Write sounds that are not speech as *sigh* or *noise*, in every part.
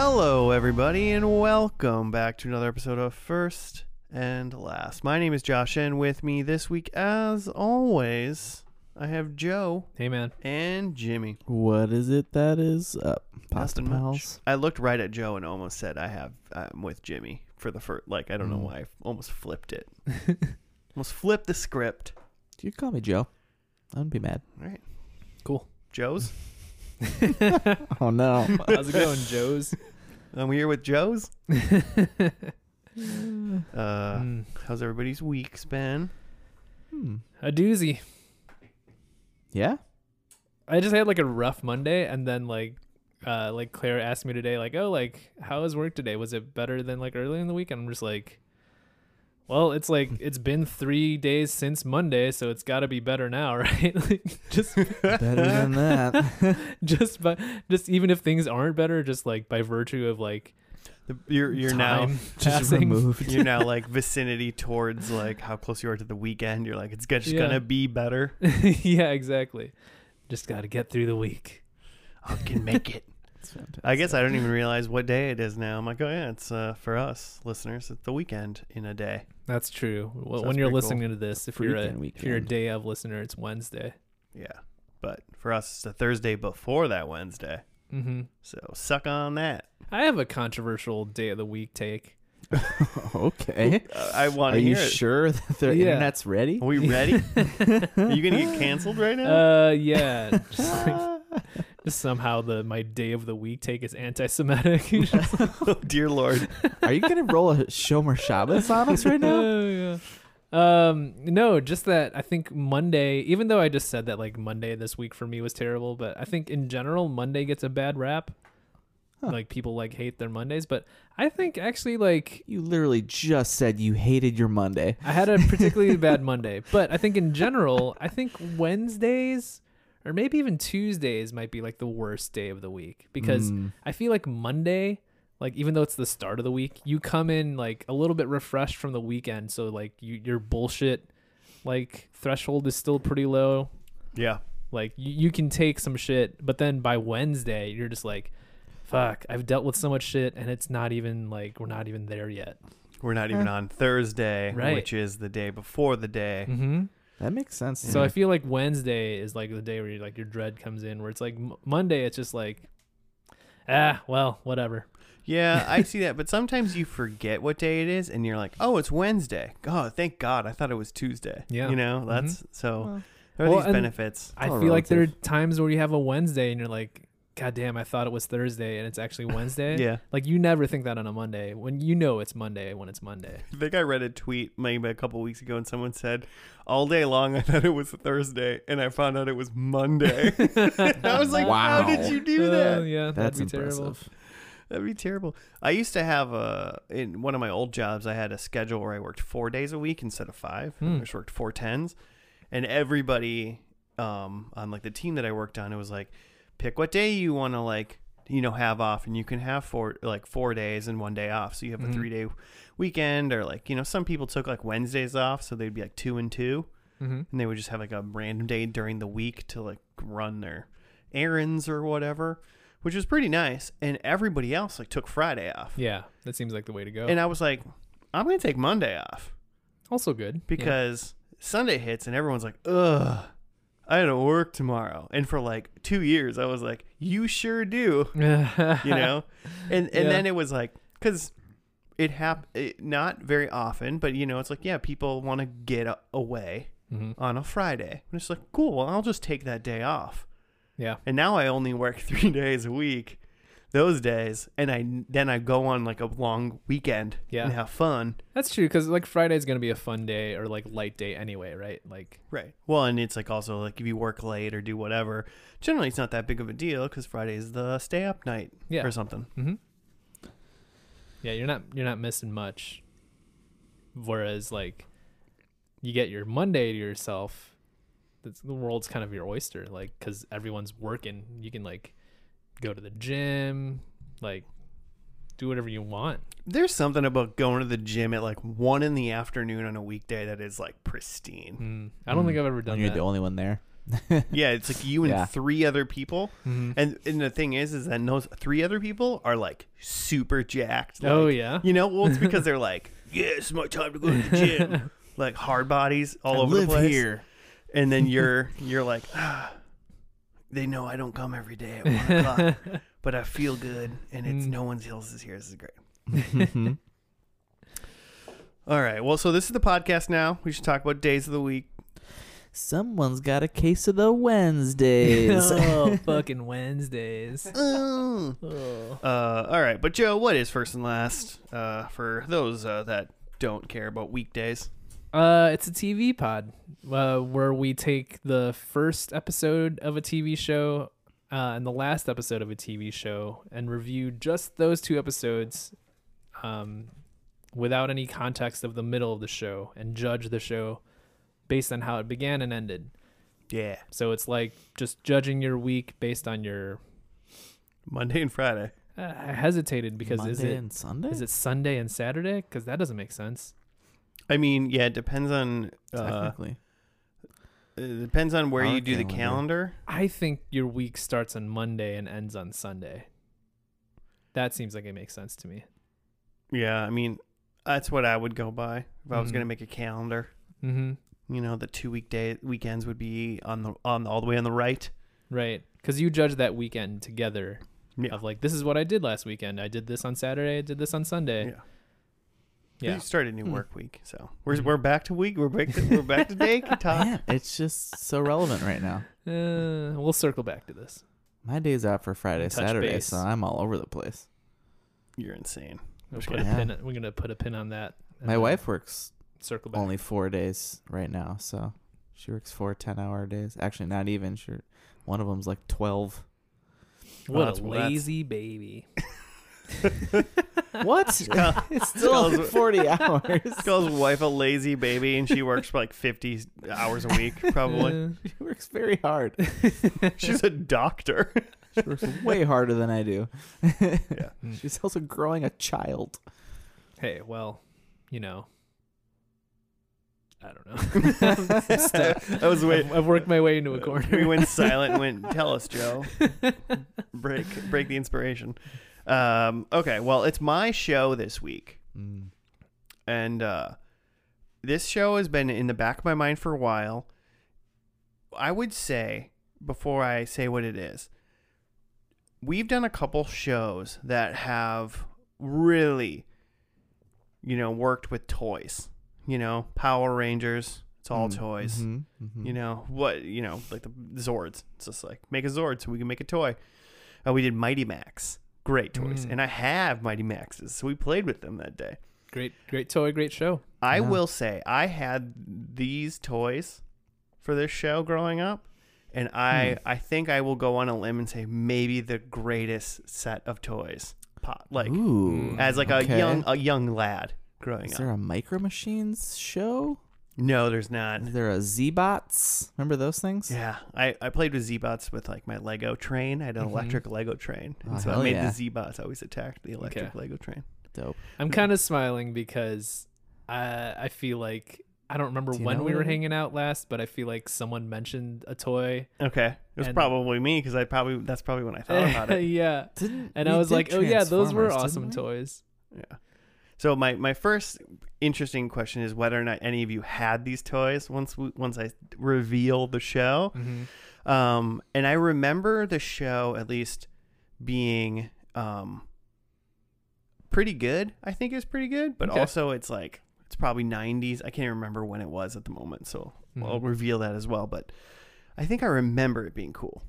Hello, everybody, and welcome back to another episode of First and Last. My name is Josh, and with me this week, as always, I have Joe Hey man, and Jimmy. What is it that is up? Pasta Nothing much. pals. I looked right at Joe and almost said I have I'm with Jimmy for the first. Like I don't know Mm. why I almost flipped it. *laughs* almost flipped the script. You can call me Joe. I wouldn't be mad. All right, cool. Joe's. *laughs* *laughs* Oh no. How's it going, Joe's? I'm here with Joe's. *laughs* Uh, Mm, how's everybody's week's been? Hmm. a doozy. Yeah. I just had like a rough Monday, and then like, uh, like Claire asked me today, like, oh, like, how was work today? Was it better than like earlier in the week? And I'm just like, well, it's like it's been three days since Monday, so it's got to be better now, *laughs* right? like, just, Better than that. *laughs* just by, just even if things aren't better, just like by virtue of like The, you're you're now *laughs* Just passing. removed. you're now like vicinity towards like how close you are to the weekend. You're like it's just Yeah. gonna be better. yeah, exactly. Just got to get through the week. I can make it. It's fantastic. I guess I don't even realize what day it is now. I'm like, oh yeah, it's uh, for us listeners. It's the weekend in a day. That's true. Well, So when that's you're pretty listening to this, if you're a Freaking if you're a weekend. day of listener, it's Wednesday. Yeah, but for us, it's the Thursday before that Wednesday. hmm So suck on that. I have a controversial day of the week take. *laughs* okay. Uh, I want Are to you it. sure that the Yeah. internet's ready? Are we ready? Are *laughs* you gonna get canceled right now? Uh, yeah. *laughs* Just, like, just somehow the my day of the week take is anti-Semitic. *laughs* *laughs* oh dear lord. Are you gonna roll a Shomer Shabbos on us right now? *laughs* Yeah. Um, no, just that I think Monday, even though I just said that like Monday this week for me was terrible, but I think in general Monday gets a bad rap. Huh. Like people like hate their Mondays, but I think actually like You literally just said you hated your Monday. I had a particularly bad Monday, but I think in general, I think Wednesdays or maybe even Tuesdays might be like the worst day of the week because Mm. I feel like Monday, like even though it's the start of the week, you come in like a little bit refreshed from the weekend, so like you, your bullshit like threshold is still pretty low. Yeah. Like you, you can take some shit, but then by Wednesday, you're just like, fuck, I've dealt with so much shit and it's not even like we're not even there yet. We're not even on Thursday, Right. which is the day before the day. Mm-hmm. That makes sense. So me. I feel like Wednesday is like the day where you like your dread comes in, where it's like M- Monday, it's just like, ah, well, whatever. Yeah, *laughs* I see that, but sometimes you forget what day it is, and you're like, "Oh, it's Wednesday." Oh, thank God! I thought it was Tuesday. Yeah. you know that's so. Well, there are Well, these benefits. I all feel like there are times where you have a Wednesday and you're like, God damn, I thought it was Thursday and it's actually *laughs* Wednesday. Yeah, Like you never think that on a Monday when you know it's Monday when it's Monday. *laughs* I think I read a tweet maybe a couple weeks ago, and someone said, "All day long, I thought it was Thursday, and I found out it was Monday." *laughs* I was like, Wow. "How did you do Uh, that?" yeah, That's that'd be terrible. That'd be terrible. I used to have a in one of my old jobs. I had a schedule where I worked four days a week instead of five. Hmm. I just worked four tens, and everybody um, on like the team that I worked on, it was like, pick what day you want to like you know have off, and you can have four like four days and one day off. So you have Mhm. a three day weekend, or like you know some people took like Wednesdays off, so they'd be like two and two, Mm-hmm. and they would just have like a random day during the week to like run their errands or whatever. Which was pretty nice, and everybody else like took Friday off. Yeah, that seems like the way to go. And I was like, I'm gonna take Monday off also good because Sunday hits and everyone's like, ugh, I gotta work tomorrow. And for like two years, I was like, you sure do, *laughs* you know. and and Yeah. then it was like, because it happened not very often, but you know, it's like, yeah, people want to get a- away hmm on a Friday. And it's like, cool. Well, I'll just take that day off. Yeah. And now I only work *laughs* three days a week. Those days, and I then I go on like a long weekend Yeah. and have fun. That's true because like Friday's gonna be a fun day or like light day anyway, right? Like Right. Well, and it's like also like if you work late or do whatever, generally it's not that big of a deal because Friday is the stay up night Yeah. or something. hmm Yeah, you're not you're not missing much. Whereas like you get your Monday to yourself, the world's kind of your oyster. Like because everyone's working, you can like go to the gym, like do whatever you want. There's something about going to the gym at like one in the afternoon on a weekday that is like pristine. Mm. I don't Mm. think I've ever done when you're that. the only one there. *laughs* Yeah, it's like you and Yeah. three other people. Mhm. And and the thing is, is that those three other people are like super jacked. oh yeah. You know, well, it's because *laughs* they're like, yeah, it's my time to go to the gym. *laughs* like hard bodies all I over live the place. here. And then you're you're like, ah, they know I don't come every day at one o'clock, *laughs* but I feel good, and it's Mm. no one else is here. This is great. Mhm. *laughs* All right, well, so this is the podcast now. We should talk about days of the week. Someone's got a case of the Wednesdays. *laughs* oh, fucking Wednesdays. Uh, Oh. all right, but Joe, what is first and last uh, for those uh, that don't care about weekdays? Uh, it's a TV pod uh, where we take the first episode of a TV show uh, and the last episode of a TV show and review just those two episodes um, without any context of the middle of the show and judge the show based on how it began and ended. Yeah, So it's like just judging your week based on your. Monday and Friday. Uh, I hesitated because Monday is it and Sunday? is it Sunday and Saturday? Because that doesn't make sense. I mean, yeah, it depends on uh, Technically. it depends on where Our you do the calendar. calendar. I think your week starts on Monday and ends on Sunday. That seems like it makes sense to me. Yeah, I mean, that's what I would go by if I was Mhm. going to make a calendar. Mm-hmm. You know, the two weekday weekends would be on the on all the way on the right. Right, because you judge that weekend together. Yeah. Of like, this is what I did last weekend. I did this on Saturday. I did this on Sunday. Yeah. Yeah. You started a new Hmm. work week, so we're Mhm. we're back to week. We're back to we're back to day *laughs* talk. Man, it's just so relevant right now. Uh, we'll circle back to this. My day's out for Friday, Touch Saturday, base. so I'm all over the place. You're insane. We'll Just put a kidding. pin. We're gonna put a pin on that. and My then wife works circle back. only four days right now, so she works four 10 hour days. Actually, not even. She, one of them's like 12. what that's- a well, that's- lazy baby. *laughs* *laughs* What? Skull- it's *laughs* still Skull's- 40 hours. Calls wife a lazy baby, and she works like 50 hours a week, *laughs* probably. She works very hard. She's a doctor. She works way harder than I do. Yeah. She's also growing a child. hey, well, you know. I don't know. I was way. I've, I've worked my way into a corner. We went silent and went, tell us, Joe. break break the inspiration. Um, okay, well, it's my show this week. Mm. And uh, this show has been in the back of my mind for a while. I would say, before I say what it is, we've done a couple shows that have really, you know, worked with toys. You know, Power Rangers, it's all Mm, toys. mhm, mhm. You know what? You know, like the Zords. It's just like make a Zord so we can make a toy. Uh, we did Mighty Max, great toys, Mm. and I have Mighty Maxes, so we played with them that day. Great, great toy, great show. I Yeah. will say I had these toys for this show growing up, and I Hmm. I think I will go on a limb and say maybe the greatest set of toys, po- like Ooh, as like okay. a young a young lad growing Is up. there a Micro Machines show? No, there's not. Is there a Z-Bots? Remember those things? Yeah, I, I played with Z-Bots with like my Lego train. I had an Mhm. electric Lego train, and Oh, so I made yeah. the Z-Bots always attacked the electric Okay. Lego train. Dope. I'm kind of smiling because I I feel like I don't remember Do when we were what hanging out last, but I feel like someone mentioned a toy. Okay, it was And- probably me because I probably that's probably when I thought about it. *laughs* yeah, Didn't and I was like, oh yeah, those were awesome we? toys. Yeah. So my my first interesting question is whether or not any of you had these toys once we, once I reveal the show. Mm-hmm. Um, and I remember the show at least being um pretty good. I think it was pretty good, but Okay. also it's like it's probably 90s. I can't remember when it was at the moment, so I'll Mhm. reveal that as well. But I think I remember it being cool.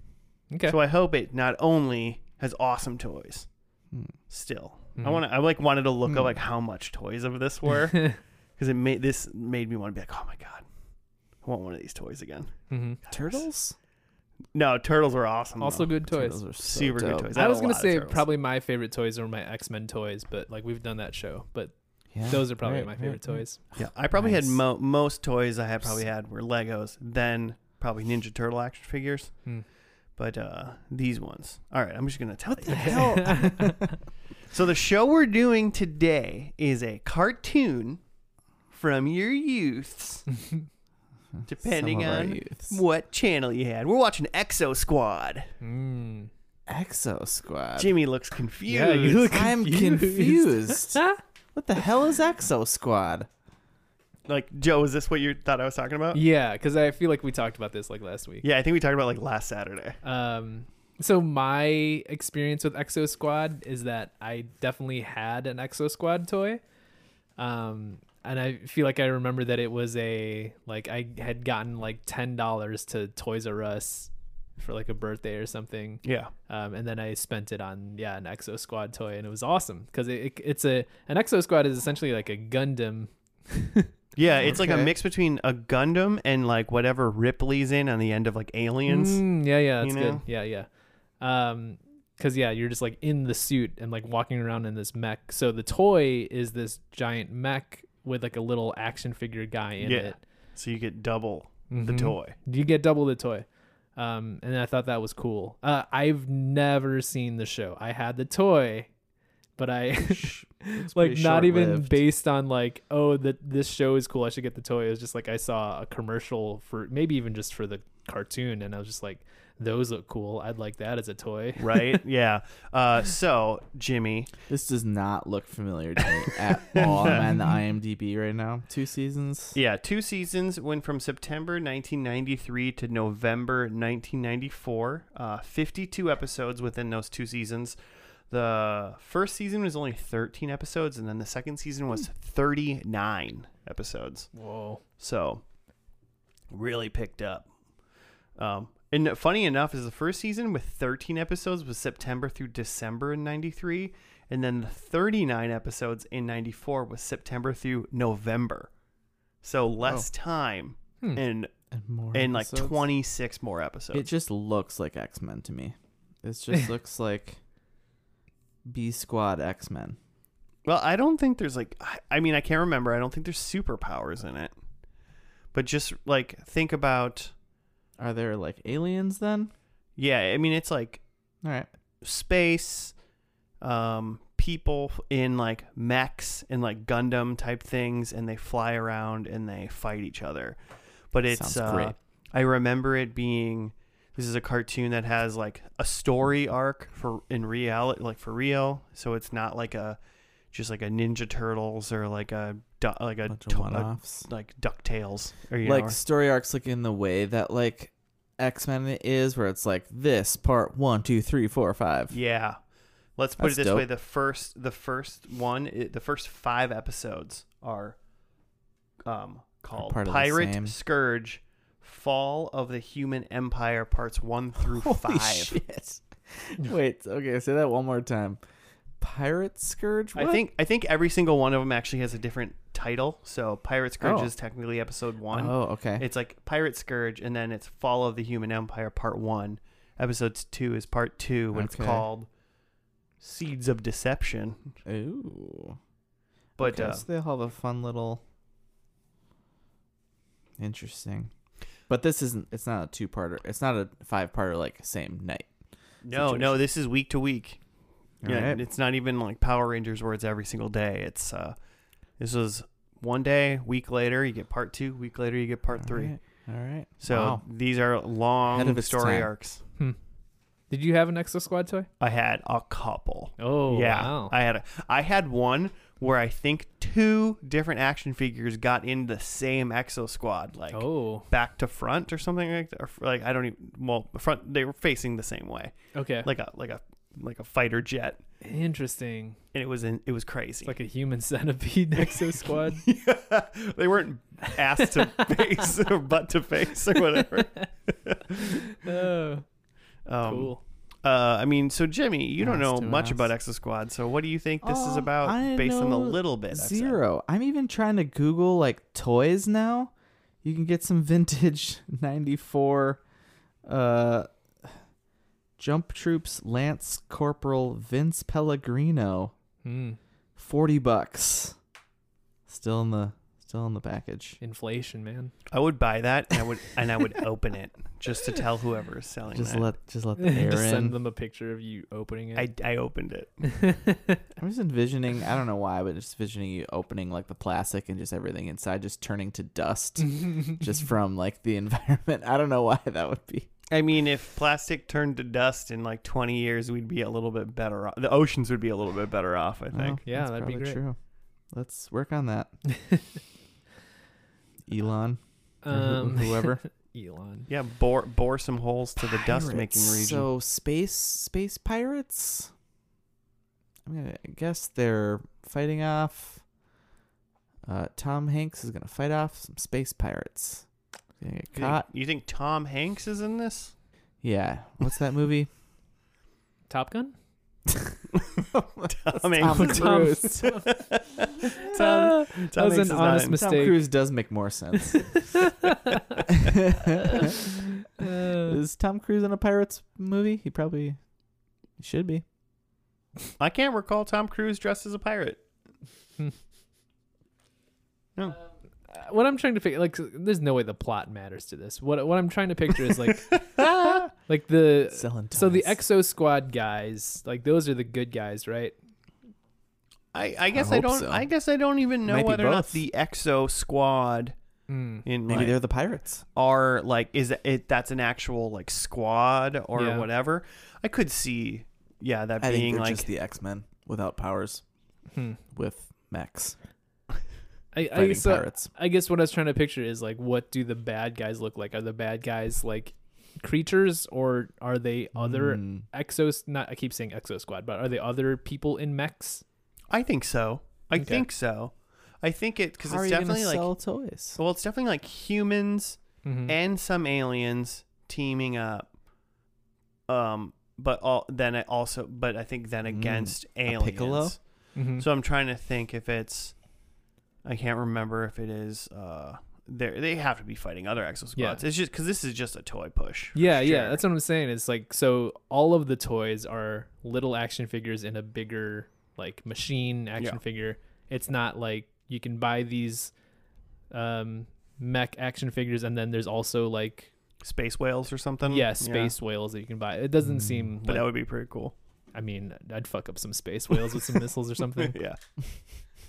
Okay. So I hope it not only has awesome toys Hmm. still. I Mhm. want to. I like wanted to look Hmm. up like how much toys of this were *laughs* because it made this made me want to be like, oh my god, I want one of these toys again. hmm Turtles? No, turtles were awesome. Also though. good toys. Turtles are so Super good toys. I had was gonna say probably my favorite toys are my X Men toys, but like we've done that show. But Yeah, those are probably right, my favorite right. toys. Yeah, I probably had mo- most toys I had probably had were Legos, then probably Ninja Turtle action figures. Hmm. But uh, these ones. All right, I'm just gonna tell What you. the *laughs* hell? *laughs* So the show we're doing today is a cartoon from your youths. *laughs* depending Some of our on youths. what channel you had. We're watching Exo Squad. Mm. Exo Squad. Jimmy looks confused. Yeah, you look *laughs* I'm confused. *laughs* what the hell is Exo Squad? like Joe, is this what you thought I was talking about? Yeah, because I feel like we talked about this like last week. Yeah, I think we talked about like last Saturday. Um, so my experience with Exo Squad is that I definitely had an Exo Squad toy. Um, and I feel like I remember that it was a like I had gotten like ten dollars to Toys R Us for like a birthday or something. Yeah. Um, and then I spent it on yeah an Exo Squad toy, and it was awesome because it, it, it's a an Exo Squad is essentially like a Gundam. *laughs* Yeah, it's like a mix between a Gundam and like whatever Ripley's in on the end of like Aliens. Mm, yeah, yeah, that's good. Yeah, yeah. Um, because yeah, you're just like in the suit and like walking around in this mech. So the toy is this giant mech with like a little action figure guy in Yeah. it. So you get double the Mhm. toy. You get double the toy. Um, and I thought that was cool. Uh, I've never seen the show. I had the toy, but I *laughs* It's like not even based on like oh that this show is cool. I should get the toy. It was just like I saw a commercial for maybe even just for the cartoon, and I was just like, those look cool. I'd like that as a toy. *laughs* Right? yeah. Uh, so Jimmy, This does not look familiar to me at *laughs* all. I'm on the IMDb right now. Two seasons. yeah, two seasons went from September 1993 to November 1994. Uh, 52 episodes within those two seasons. The first season was only 13 episodes, and then the second season was 39 episodes. Whoa. So really picked up. Um, and funny enough, is the first season with 13 episodes was September through December in '93, and then the 39 episodes in '94 was September through November. So less time Hmm. and And more. and like 26 more episodes. It just looks like X Men to me. It just *laughs* looks like B Squad X Men. well, I don't think there's like I- I mean I can't remember. I don't think there's superpowers in it. But just like think about Are there like aliens then? yeah, I mean it's like All right. space um people in like mechs and like Gundam type things and they fly around and they fight each other. But it's Sounds uh. I remember it being this is a cartoon that has like a story arc for in reality like for real. So it's not like a just like a Ninja Turtles or like a du- like a, Bunch to- a- one offs. like DuckTales or you Like know, story arcs, like in the way that like X Men is, where it's like this part one, two, three, four, five. Yeah. Let's put That's it this way: the first, the first one, i the first five episodes are um, called part of the Pirate. Scourge, Fall of the Human Empire, parts one through *laughs* Holy five. shit! Wait. Okay. Say that one more time. Pirate Scourge. I think I think every single one of them actually has a different title. So Pirate Scourge Oh. is technically episode one. Oh, okay. It's like Pirate Scourge, and then it's Fall of the Human Empire, part one. Episodes two is part two, when it's called Seeds of Deception. Ooh. But okay, uh, so they all have a fun little. Interesting, but this isn't. It's not a two-parter. It's not a five-parter like same night. No, no, this is week to week. All yeah, right. it's not even like Power Rangers where it's every single day. It's uh, this was one day, week later you get part two, week later you get part All three. right, All right. So Wow. these are Ahead long of its story time. arcs. Did you have an Exo Squad toy? I had a couple. Oh, yeah, wow. I had a, I had one where I think two different action figures got in the same Exo Squad, like oh, back to front or something like that. Or, like I don't even well, front they were facing the same way, okay. like a like a like a fighter jet, Interesting. and it was in it was crazy. It's like a human *laughs* centipede Exo *laughs* Squad. *laughs* they weren't ass to face or butt to face or whatever. oh, Um, cool. Uh, I mean, so Jimmy, you don't know much ass. about Exo Squad, so what do you think this is Um, about I based on the little bit? I've said? Zero. I'm even trying to Google like toys now. You can get some vintage '94 uh, Jump Troops Lance Corporal Vince Pellegrino. Hmm. Forty bucks. Still in the Still in the package. Inflation, man. I would buy that and I would and I would open it just to tell whoever is selling it. Just that. let just let *laughs* the air Just in. send them a picture of you opening it. I, I opened it. *laughs* I'm just envisioning. I don't know why, but just envisioning you opening like the plastic and just everything inside just turning to dust, *laughs* just from like the environment. I don't know why that would be. I mean, if plastic turned to dust in like 20 years, we'd be a little bit better off. The oceans would be a little bit better off, I think. Well, Yeah, that's that'd be great. True. Let's work on that. *laughs* Elon, or who- um, whoever. *laughs* Elon. Yeah, bore bore some holes to the dust making region. So space space pirates. I'm gonna guess they're fighting off. Uh, Tom Hanks is gonna fight off some space pirates. Gonna get you, think, you think Tom Hanks is in this? Yeah. What's that movie? *laughs* Top Gun? Tom Tom Hanks. Cruise. Tom, *laughs* Tom that was Hanks an honest in- mistake. Tom Cruise does make more sense. Uh, *laughs* is Tom Cruise in a pirates movie? He probably should be. I can't recall Tom Cruise dressed as a pirate. Uh, what I'm trying to figure, like, there's no way the plot matters to this. What what I'm trying to picture is like, *laughs* *laughs* like the Selling so the Exo Squad guys, like those are the good guys, right? I, I guess I, hope don't. so. I guess I don't even know whether or not the Exo Squad Mm. in maybe like, they're the pirates. are like is it that's an actual like squad or Yeah. whatever. I could see, yeah, that I being they're like just the X Men without powers, Hmm. with mechs I, I fighting so pirates. I guess what I was trying to picture is like, what do the bad guys look like? Are the bad guys like creatures, or are they other Mm. exos? Not I keep saying Exo Squad, but are they other people in mechs? I think so. I Okay. think so. I think it because How are it's you definitely like sell toys? well, it's definitely like humans Mm-hmm. and some aliens teaming up. Um, but all then it also, but I think then Mm, against a aliens. Piccolo? mm-hmm. So I'm trying to think if it's. I can't remember if it is. Uh, they they have to be fighting other exo squads. Yeah. It's just because this is just a toy push. Yeah, yeah, that's what I'm saying. It's like so all of the toys are little action figures in a bigger like machine action Yeah. figure. It's not like you can buy these um mech action figures and then there's also like space whales or something. yeah, space whales that you can buy. It doesn't Mm. seem But like, that would be pretty cool. I mean, I'd fuck up some space whales with some missiles or something. *laughs* yeah.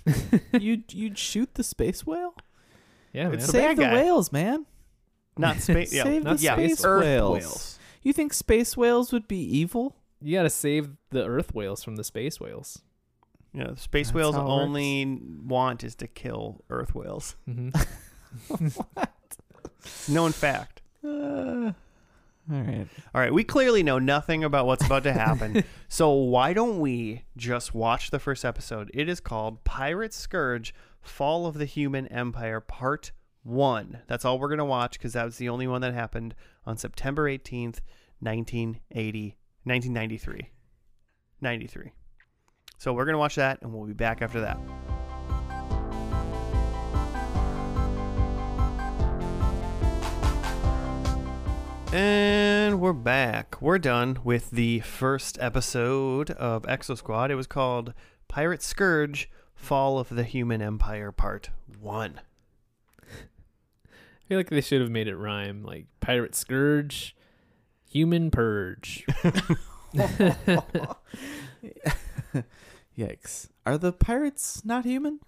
*laughs* you'd you'd shoot the space whale? Yeah, man. It's Save bad the guy. whales, man. Not space. *laughs* yeah, Save not the yeah, space Earth whales. whales. You think space whales would be evil? You got to save the earth whales from the space whales. Yeah, the space That's whales how it only want is to kill Earth whales. Mm-hmm. *laughs* Known fact. Uh, all right. All right, we clearly know nothing about what's about to happen. *laughs* so why don't we just watch the first episode? It is called Pirate Scourge: Fall of the Human Empire Part 1. That's all we're going to watch cuz that was the only one that happened on September 18th, 1980 1993. 93. So we're going to watch that and we'll be back after that. And we're back. We're done with the first episode of Exo Squad. It was called Pirate Scourge Fall of the Human Empire Part 1. I feel like they should have made it rhyme like pirate scourge, human purge. *laughs* *laughs* Yikes. Are the pirates not human?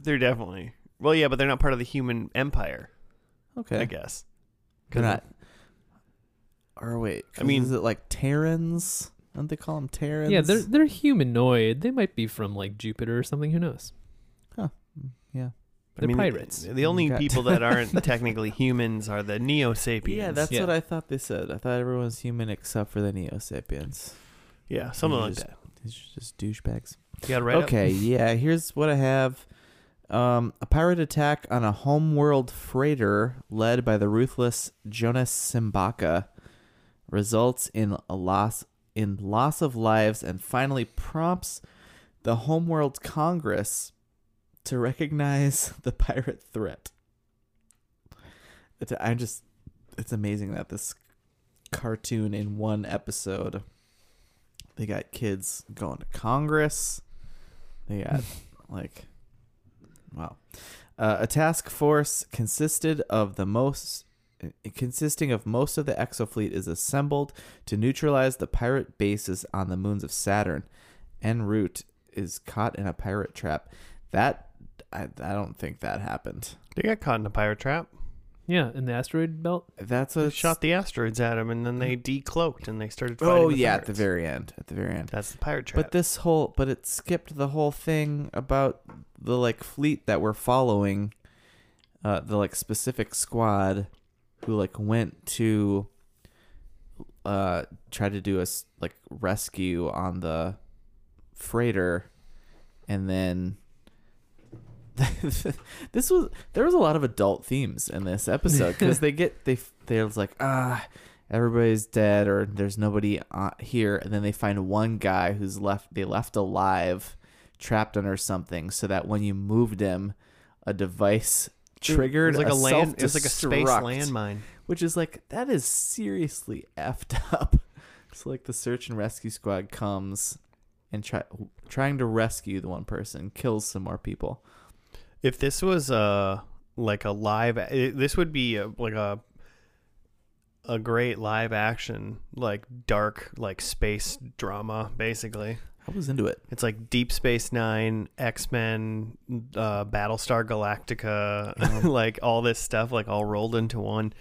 They're definitely. Well, yeah, but they're not part of the human empire, Okay. I guess. They're not. Or wait, I mean- is it like Terrans? Don't they call them Terrans? yeah, they're they're humanoid. They might be from like Jupiter or something. Who knows? Huh? Yeah. They're pirates. The only Got- people that aren't *laughs* technically humans are the Neo Sapiens. Yeah, that's Yeah. what I thought they said. I thought everyone was human except for the Neo Sapiens. yeah, something You like just- that. These are just douchebags. You got it right. up? okay, yeah. Here's what I have. Um, a pirate attack on a homeworld freighter led by the ruthless Jonas Simbacca results in a loss in loss of lives and finally prompts the homeworld Congress to recognize *laughs* the pirate threat. It's, I just it's amazing that this cartoon in one episode they got kids going to Congress. They got *laughs* like wow. Uh, a task force consisted of the most consisting of most of the exofleet is assembled to neutralize the pirate bases on the moons of Saturn. En route is caught in a pirate trap. That I, I don't think that happened. They got caught in a pirate trap. Yeah, in the asteroid belt. That's They what shot the asteroids at him, and then they decloaked and they started. Fighting Oh the yeah, at the very end. At the very end. That's the pirate trap. But this whole but it skipped the whole thing about the like fleet that we're following uh the like specific squad who like went to uh try to do a like rescue on the freighter and then *laughs* this was there was a lot of adult themes in this episode because they get they they was like ah everybody's dead or there's nobody uh, here and then they find one guy who's left they left alive trapped under something so that when you moved him a device triggered it was like a, land. It was like a space landmine. which is like that is seriously effed *laughs* up so like the search and rescue squad comes and try trying to rescue the one person kills some more people If this was uh like a live, it, this would be a, like a a great live action like dark like space drama basically. I was into it It's like Deep Space Nine, X Men, uh, Battlestar Galactica, *laughs* like all this stuff, like all rolled into one.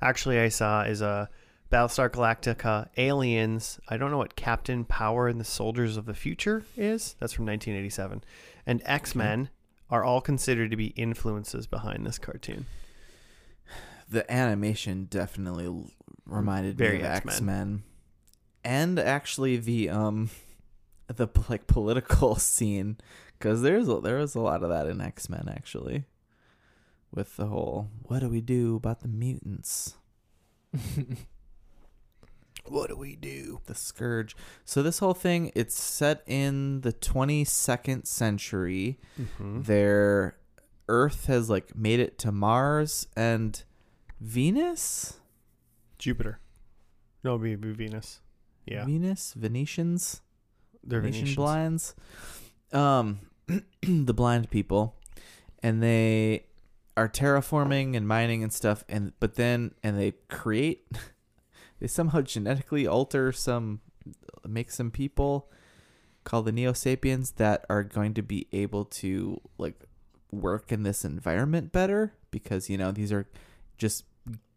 Actually, I saw is a Battlestar Galactica, Aliens. I don't know what Captain Power and the Soldiers of the Future is. That's from 1987, and X Men are all considered to be influences behind this cartoon. the animation definitely reminded Very me of X-Men. X Men, and actually the um the like political *laughs* scene because there's a, there was a lot of that in X Men actually, with the whole what do we do about the mutants, *laughs* What do we do? the scourge. So this whole thing it's set in the 22nd century. Mm-hmm. Their Earth has like made it to Mars and Venus. Jupiter. No, it'd be, be Venus. Yeah, Venus, Venetians. They're Venetian Venetians. blinds. Um, *clears throat* the blind people, and they are terraforming and mining and stuff, and but then and they create, *laughs* they somehow genetically alter some, make some people called the Neo Sapiens that are going to be able to like work in this environment better because you know these are just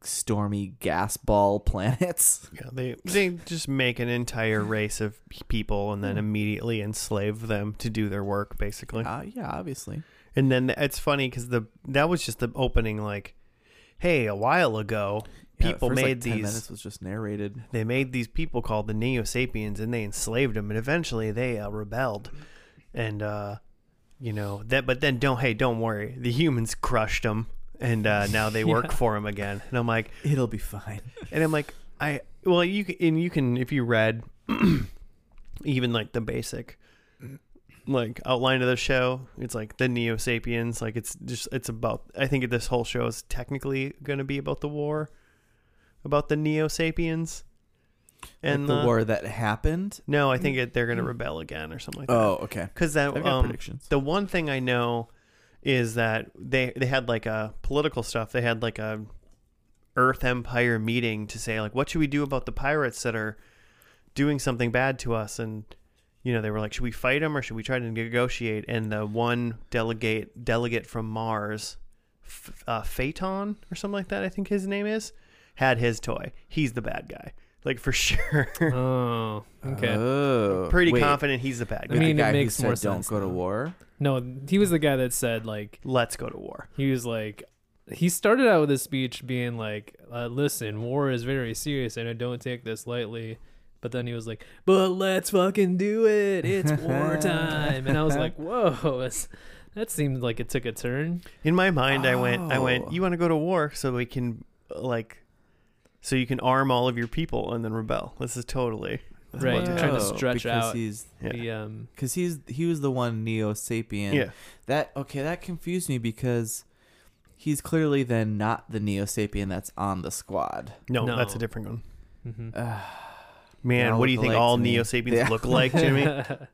stormy gas ball *laughs* planets. Yeah, they they just make an entire race of people and then Hmm. immediately enslave them to do their work, basically. Uh, yeah, obviously. And then it's funny because the that was just the opening. Like, hey, a while ago, Yeah, people first, like, made 10 these. minutes was just narrated. They made these people called the Neo Sapiens, and they enslaved them, and eventually they uh, rebelled, and uh, you know that. But then don't hey, don't worry, the humans crushed them, and uh, now they work Yeah. for him again. And I'm like, It'll be fine. and I'm like, I well, you can, and you can if you read *clears throat* even like the basic like outline of the show, it's like the Neo Sapiens. Like it's just it's about. I think this whole show is technically going to be about the war, about the Neo Sapiens, And and the uh, war that happened. No, I think it, they're going to rebel again or something like that. Oh, okay. because that I've got um, predictions. the one thing I know is that they they had like a political stuff. They had like a Earth Empire meeting to say like what should we do about the pirates that are doing something bad to us and you know they were like should we fight them or should we try to negotiate and the one delegate delegate from Mars F- uh, Phaeton or something like that I think his name is had his toy. He's the bad guy. Like for *laughs* sure. Oh, okay. Oh, Pretty wait, confident he's the bad guy. I mean, the it makes who more said, Don't go to war. No, he was the guy that said like Let's go to war. he was like he started out with his speech being like, uh, "Listen, war is very serious, and I don't take this lightly." But then he was like, "But let's fucking do it! It's *laughs* wartime!" and I was like, "Whoa!" that seemed like it took a turn. In my mind, I went, I Oh. went. You want to go to war so we can, uh, like, so you can arm all of your people and then rebel. This is totally Right, what you're trying to is. Stretch because out He's Yeah. The um, because he's he was the one Neo Sapien. Yeah, That okay? That confused me because he's clearly then not the Neo Sapien that's on the squad. no, No. that's a different one. mhm. Uh, *sighs* Man, what do you think alike all. Neo Sapiens Yeah. look like, Jimmy? *laughs* *laughs*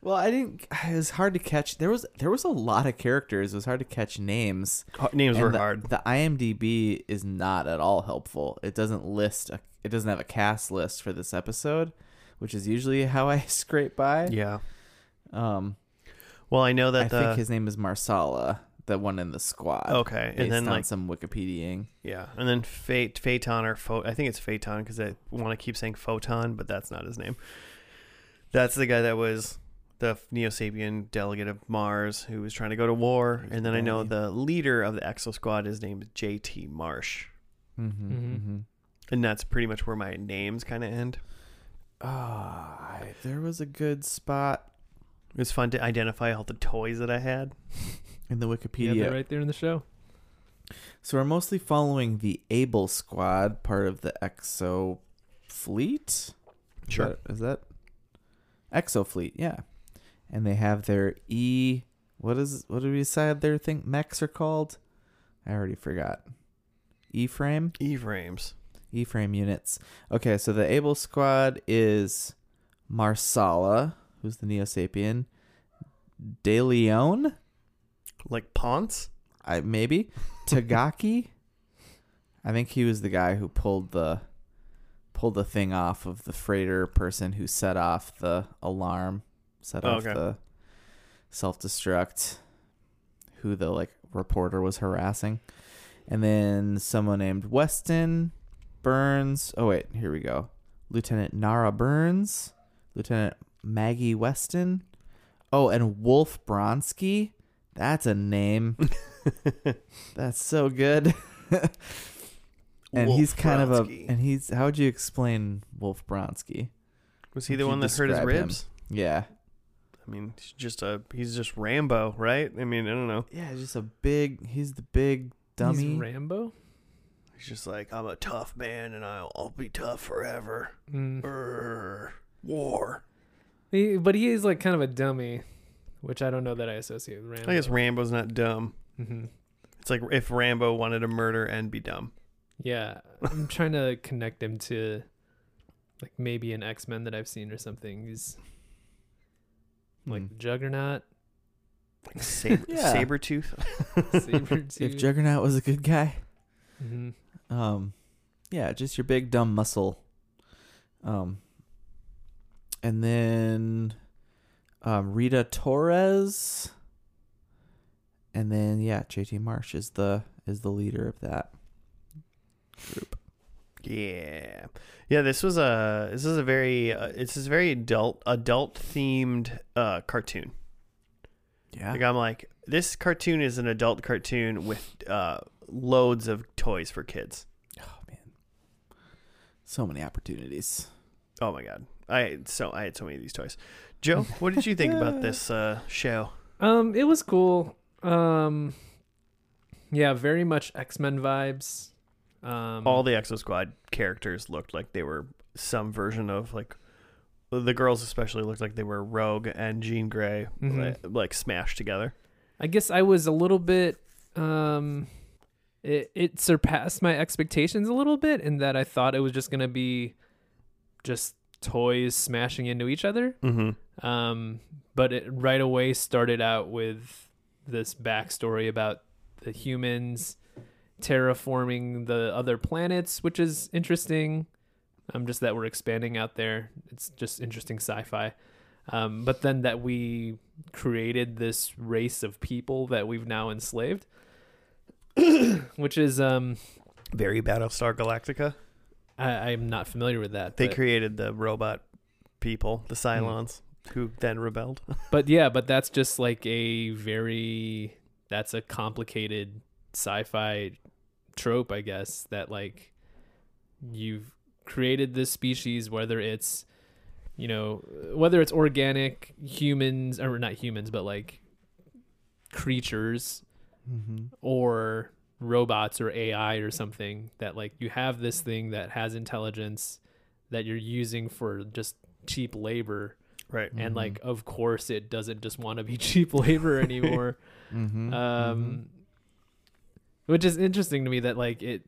Well, I didn't. It was hard to catch. There was there was a lot of characters. It was hard to catch names. Names And were the, hard. The IMDb is not at all helpful. It doesn't list. A, it doesn't have a cast list for this episode, which is usually how I *laughs* scrape by. Yeah. Um, Well, I know that I the think his name is Marsala, the one in the squad. okay, based and then on like some Wikipediaing. yeah, and then Fate Phaeton or Pho- I think it's Phaeton because I want to keep saying Photon, but that's not his name. That's the guy that was the Neo Sapien delegate of Mars who was trying to go to war, He's and then I know funny. the leader of the Exo Squad. His name is J.T. Marsh, Mm-hmm, Mhm. mm-hmm. And that's pretty much where my names kind of end. Ah, there was a good spot It was fun to identify all the toys that I had. *laughs* in the Yeah, Wikipedia. they're right there in the show. So we're mostly following the Able Squad, part of the Exo Fleet. Is Sure. that- Is that Exo Fleet? Yeah, and they have their E. What is what did we decide their thing mechs are called? I already forgot. E frame. E frames. E frame units. Okay, so the Able Squad is Marsala, who's the Neo Sapien. De Leon, Like Ponce? I maybe. *laughs* Tagaki. I think he was the guy who pulled the pulled the thing off of the freighter person who set off the alarm, set Oh, off okay. the self destruct who the like reporter was harassing. And then someone named Weston Burns. Oh wait, here we go. Lieutenant Nara Burns, Lieutenant Maggie Weston. Oh, and Wolf Bronsky. That's a name. *laughs* That's so good. *laughs* and he's Wolf kind of a and he's how would you explain Wolf Bronsky? Was he Would the one that hurt his describe him? ribs? Yeah. I mean, he's just a he's just Rambo, right? I mean, I don't know. Yeah, just a big he's the big dummy. He's Rambo. He's just like I'm a tough man, and I'll I'll be tough forever. Mm. Urgh. war. He, but he is like kind of a dummy, which I don't know that I associate with Rambo. I guess Rambo's not dumb. hmm It's like if Rambo wanted to murder and be dumb. Yeah, I'm *laughs* trying to connect him to like maybe an X Men that I've seen or something. He's like Hmm. Juggernaut. Like saber, *laughs* Yeah. Sabretooth. *laughs* Sabretooth. If Juggernaut was a good guy. hmm Um yeah, just your big dumb muscle. Um and then um Rita Torres and then yeah, JT Marsh is the is the leader of that group. Yeah, yeah. This was a this is a very uh, it's this very adult adult themed uh, cartoon. Yeah. Like I'm like this cartoon is an adult cartoon with uh, loads of toys for kids. oh man. So many opportunities. Oh my god, I so I had so many of these toys. Joe, what did you think about *laughs* this uh, show? Um, it was cool. Um, yeah, very much X Men vibes. Um, All the Exo Squad characters looked like they were some version of like the girls especially looked like they were Rogue and Jean Grey Mhm. like, like smashed together. I guess I was a little bit um it it surpassed my expectations a little bit in that I thought it was just going to be just toys smashing into each other. Mm-hmm. Um but it right away started out with this backstory about the humans terraforming the other planets, which is interesting. Um, just that we're expanding out there. It's just interesting sci-fi. Um, but then that we created this race of people that we've now enslaved, *coughs* which is um, Very Battlestar Galactica. I, I'm not familiar with that. They but, created the robot people, the Cylons, who then rebelled. *laughs* but yeah, but that's just like a very that's a complicated sci-fi trope, I guess. That like you've created this species, whether it's you know whether it's organic humans or not humans, but like creatures Mm-hmm. or robots or AI or something that like you have this thing that has intelligence that you're using for just cheap labor Right. and Mhm. like of course it doesn't just want to be *laughs* cheap labor *laughs* anymore Mm-hmm. um which is interesting to me that like it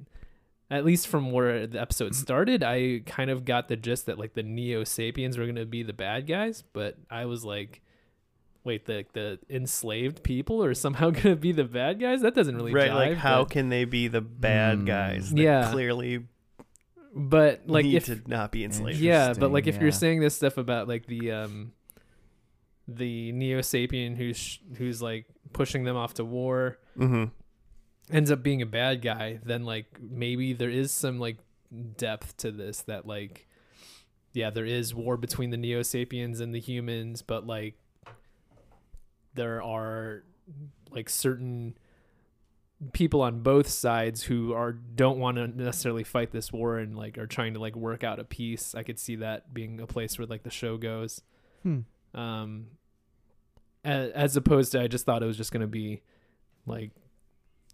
at least from where the episode started i kind of got the gist that like the neo sapiens were going to be the bad guys but i was like wait, the the enslaved people are somehow *laughs* gonna be the bad guys? That doesn't really right, jive, like how but, can they be the bad Hmm. guys? That Yeah. clearly but like need if to not be enslaved. yeah, but like if Interesting, you're saying this stuff about like the um the neo sapien who's who's like pushing them off to war Mm-hmm. ends up being a bad guy, then like maybe there is some like depth to this that like yeah, there is war between the Neo Sapiens and the humans, but like there are like certain people on both sides who are don't want to necessarily fight this war and like are trying to like work out a peace. I could see that being a place where like the show goes. Hmm. Um as, as opposed to I just thought it was just going to be like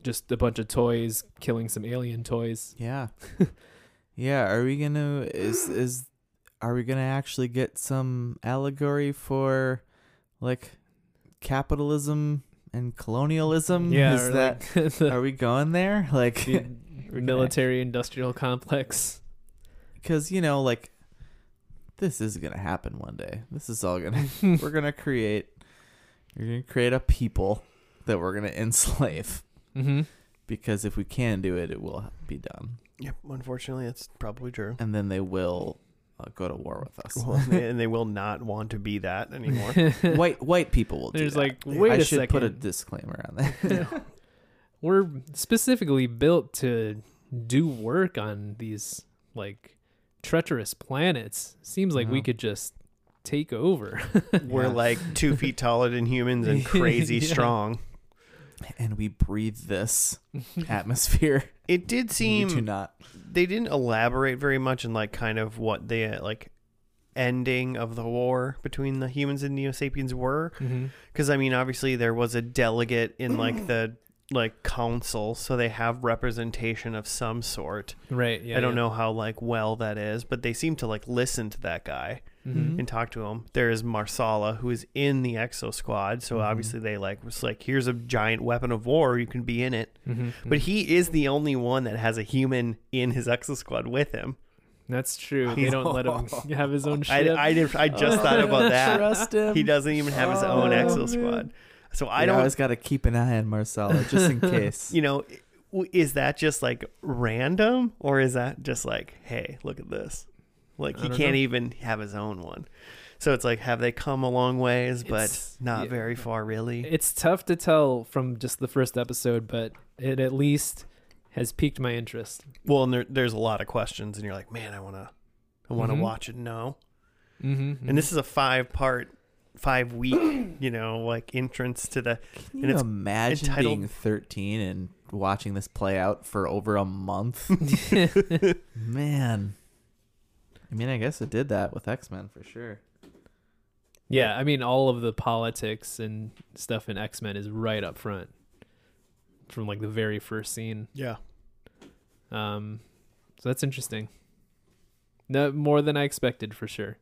just a bunch of toys killing some alien toys. Yeah. *laughs* yeah, are we going to is is are we going to actually get some allegory for like capitalism and colonialism? is that like, *laughs* the, are we going there? *laughs* Like the military industrial complex. *laughs* cuz you know like this is going to happen one day. This is all going to we're going to create we're going to create a people that we're going to enslave Mm-hmm. because if we can do it it will be done. Yep. Unfortunately, it's probably true. And then they will uh, go to war with us. Well, *laughs* and they will not want to be that anymore. *laughs* white white people will do There's that. like, wait I a should second. put a disclaimer on that. *laughs* We're specifically built to do work on these like treacherous planets. Seems like we could just take over. We're like two feet taller than humans and crazy Yeah. strong. And we breathe this *laughs* atmosphere. It did you seem do not. they didn't elaborate very much in like kind of what the uh, like ending of the war between the humans and neo sapiens were mm-hmm. because i mean obviously there was a delegate in like *clears throat* the like council so they have representation of some sort Right. Yeah. i don't know how like well that is but they seem to like listen to that guy hmm and talk to him there is marsala who is in the exo squad so Mhm. obviously they like was like here's a giant weapon of war you can be in it hmm but he is the only one that has a human in his exo squad with him That's true. They don't let him *laughs* have his own I, ship. I, did, I just thought *laughs* about that. Trust him. He doesn't even have his own Oh, Exo man. Squad. So I I don't, always got to keep an eye on Marcella just in *laughs* case. you know, is that just like random or is that just like, hey, look at this? Like I he can't know. even have his own one. So it's like, have they come a long ways, but It's- not yeah. very far, really? It's tough to tell from just the first episode, but it at least has piqued my interest. Well, and there, there's a lot of questions, and you're like, man, I wanna, I wanna Mhm. watch it. No, Mm-hmm. and this is a five part, five week, *clears throat* you know, like entrance to the. Can and you it's imagine entitled- being 13 and watching this play out for over a month? *laughs* *laughs* Man. I mean, I guess it did that with X Men for sure. Yeah, I mean, all of the politics and stuff in X Men is right up front from like the very first scene. Yeah. Um, so that's interesting. No, more than I expected for sure.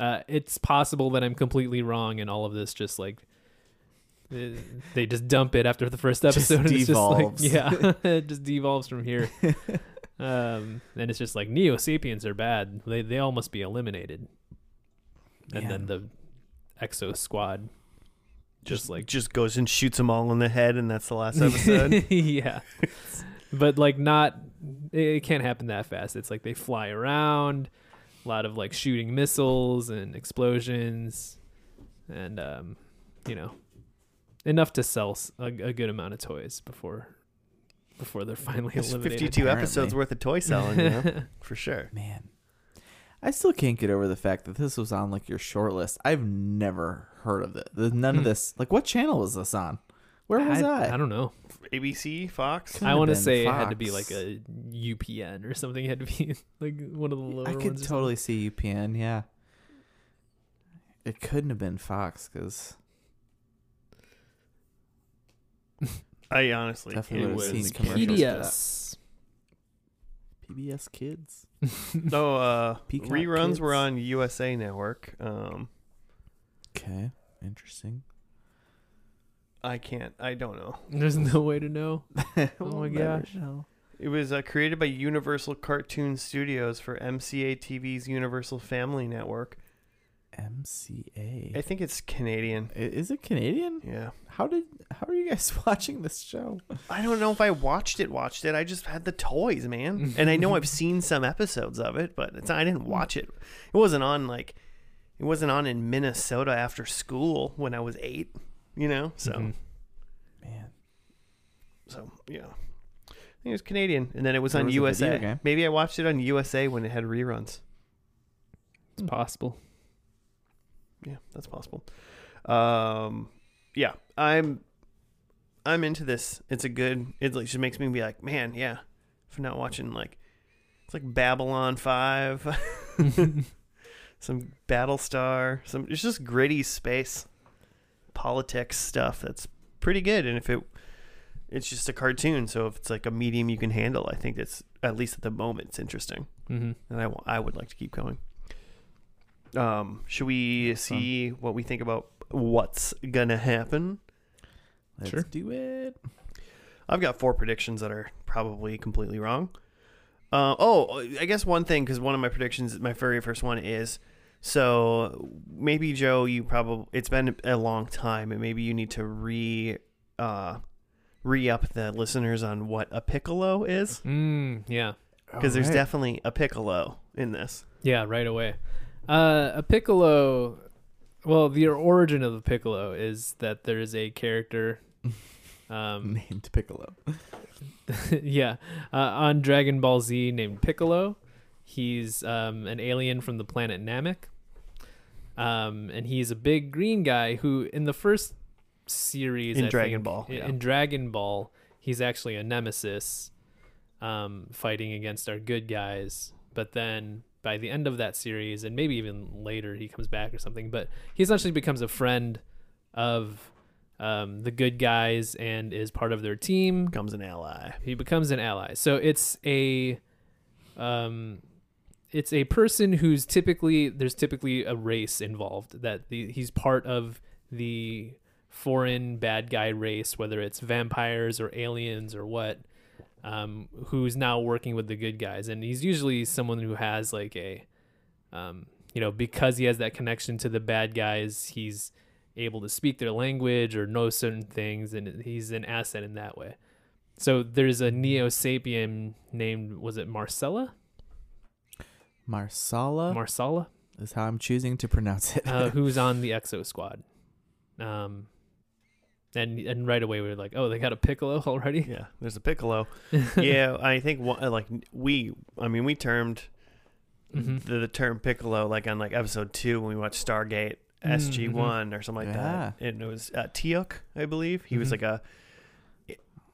Uh, it's possible that I'm completely wrong, and all of this just like eh, they just dump it after the first *laughs* Just episode. and it's devolves. Just like, yeah, *laughs* it just devolves from here. *laughs* um, and it's just like Neo Sapiens are bad. They they all must be eliminated. And then the Exo Squad, just like just goes and shoots them all in the head, and that's the last episode. yeah. but like not it it can't happen that fast. It's like they fly around, a lot of like shooting missiles and explosions and um you know, enough to sell a good amount of toys before before they're finally There's eliminated. 52 apparently. episodes worth of toy *laughs* selling, you know, for sure. Man. I still can't get over the fact that this was on like your short list. I've never heard of it. There's none of Hmm. this. Like, what channel was this on? Where was I? I, don't know. ABC, Fox. I want to been say it had to be like a UPN or something. It had to be *laughs* like one of the lower I could or totally see UPN. Yeah, it couldn't have been Fox because I honestly Definitely can't. It would've seen commercials. PBS. PBS Kids. *laughs* No, uh, Peacock reruns were on USA Network. Um, Okay, interesting. I can't. I don't know. *laughs* There's no way to know. *laughs* We'll my gosh. know. It was uh, created by Universal Cartoon Studios for MCA TV's Universal Family Network. MCA. I think it's Canadian. I- Is it Canadian? Yeah. How did how are you guys *laughs* watching this show? I don't know if I watched it. Watched it. I just had the toys, man. and I know I've seen some episodes of it, but it's I didn't watch it. It wasn't on like, it wasn't on in Minnesota after school when I was eight. You know, so Mhm. Man, so yeah. I think it was Canadian, and then it was There on was USA. Maybe I watched it on USA when it had reruns. It's possible. Yeah, that's possible. Um, yeah, I'm, I'm into this. It's a good. It like, just makes me be like, man, yeah. For not watching like, it's like Babylon Five, *laughs* *laughs* some Battlestar, some. It's just gritty space, politics stuff that's pretty good. And if it, it's just a cartoon, so if it's like a medium you can handle, I think it's at least at the moment it's interesting hmm and I, I would like to keep going. Um, should we That's fun. see what we think about what's gonna happen? let's Sure. do it. I've got four predictions that are probably completely wrong. Uh, oh, I guess one thing because one of my predictions, my very first one is so maybe Joe, you probably it's been a long time, and maybe you need to re uh, re up the listeners on what a piccolo is Mm, yeah. because there's Alright. definitely a piccolo in this. Yeah, right away. Uh, a piccolo. Well, the origin of the piccolo is that there is a character. *laughs* Um, named Piccolo. *laughs* yeah, uh, on Dragon Ball Z named Piccolo. He's um, an alien from the planet Namek. Um, and he's a big green guy who, in the first series, In I Dragon think- Ball, in, yeah. in Dragon Ball, he's actually a nemesis, um, fighting against our good guys. But then by the end of that series, and maybe even later, he comes back or something. But he essentially becomes a friend of um, the good guys and is part of their team Becomes an ally. he becomes an ally. So it's a um it's a person who's typically there's typically a race involved that the, he's part of the foreign bad guy race whether it's vampires or aliens or what um who's now working with the good guys and he's usually someone who has like a um you know because he has that connection to the bad guys he's able to speak their language or know certain things and he's an asset in that way so there's a Neo Sapien named was it Marcella? Marsala Marsala, is how I'm choosing to pronounce it. uh, *laughs* who's on the Exo Squad. Um, and and right away we were like, oh, they got a Piccolo already. Yeah, there's a piccolo. *laughs* yeah, I think one, like we, I mean, we termed Mhm. the, the term piccolo like on like episode two when we watched Stargate SG one or something like that. And it was uh, Teal'c, I believe. He was Mhm. like a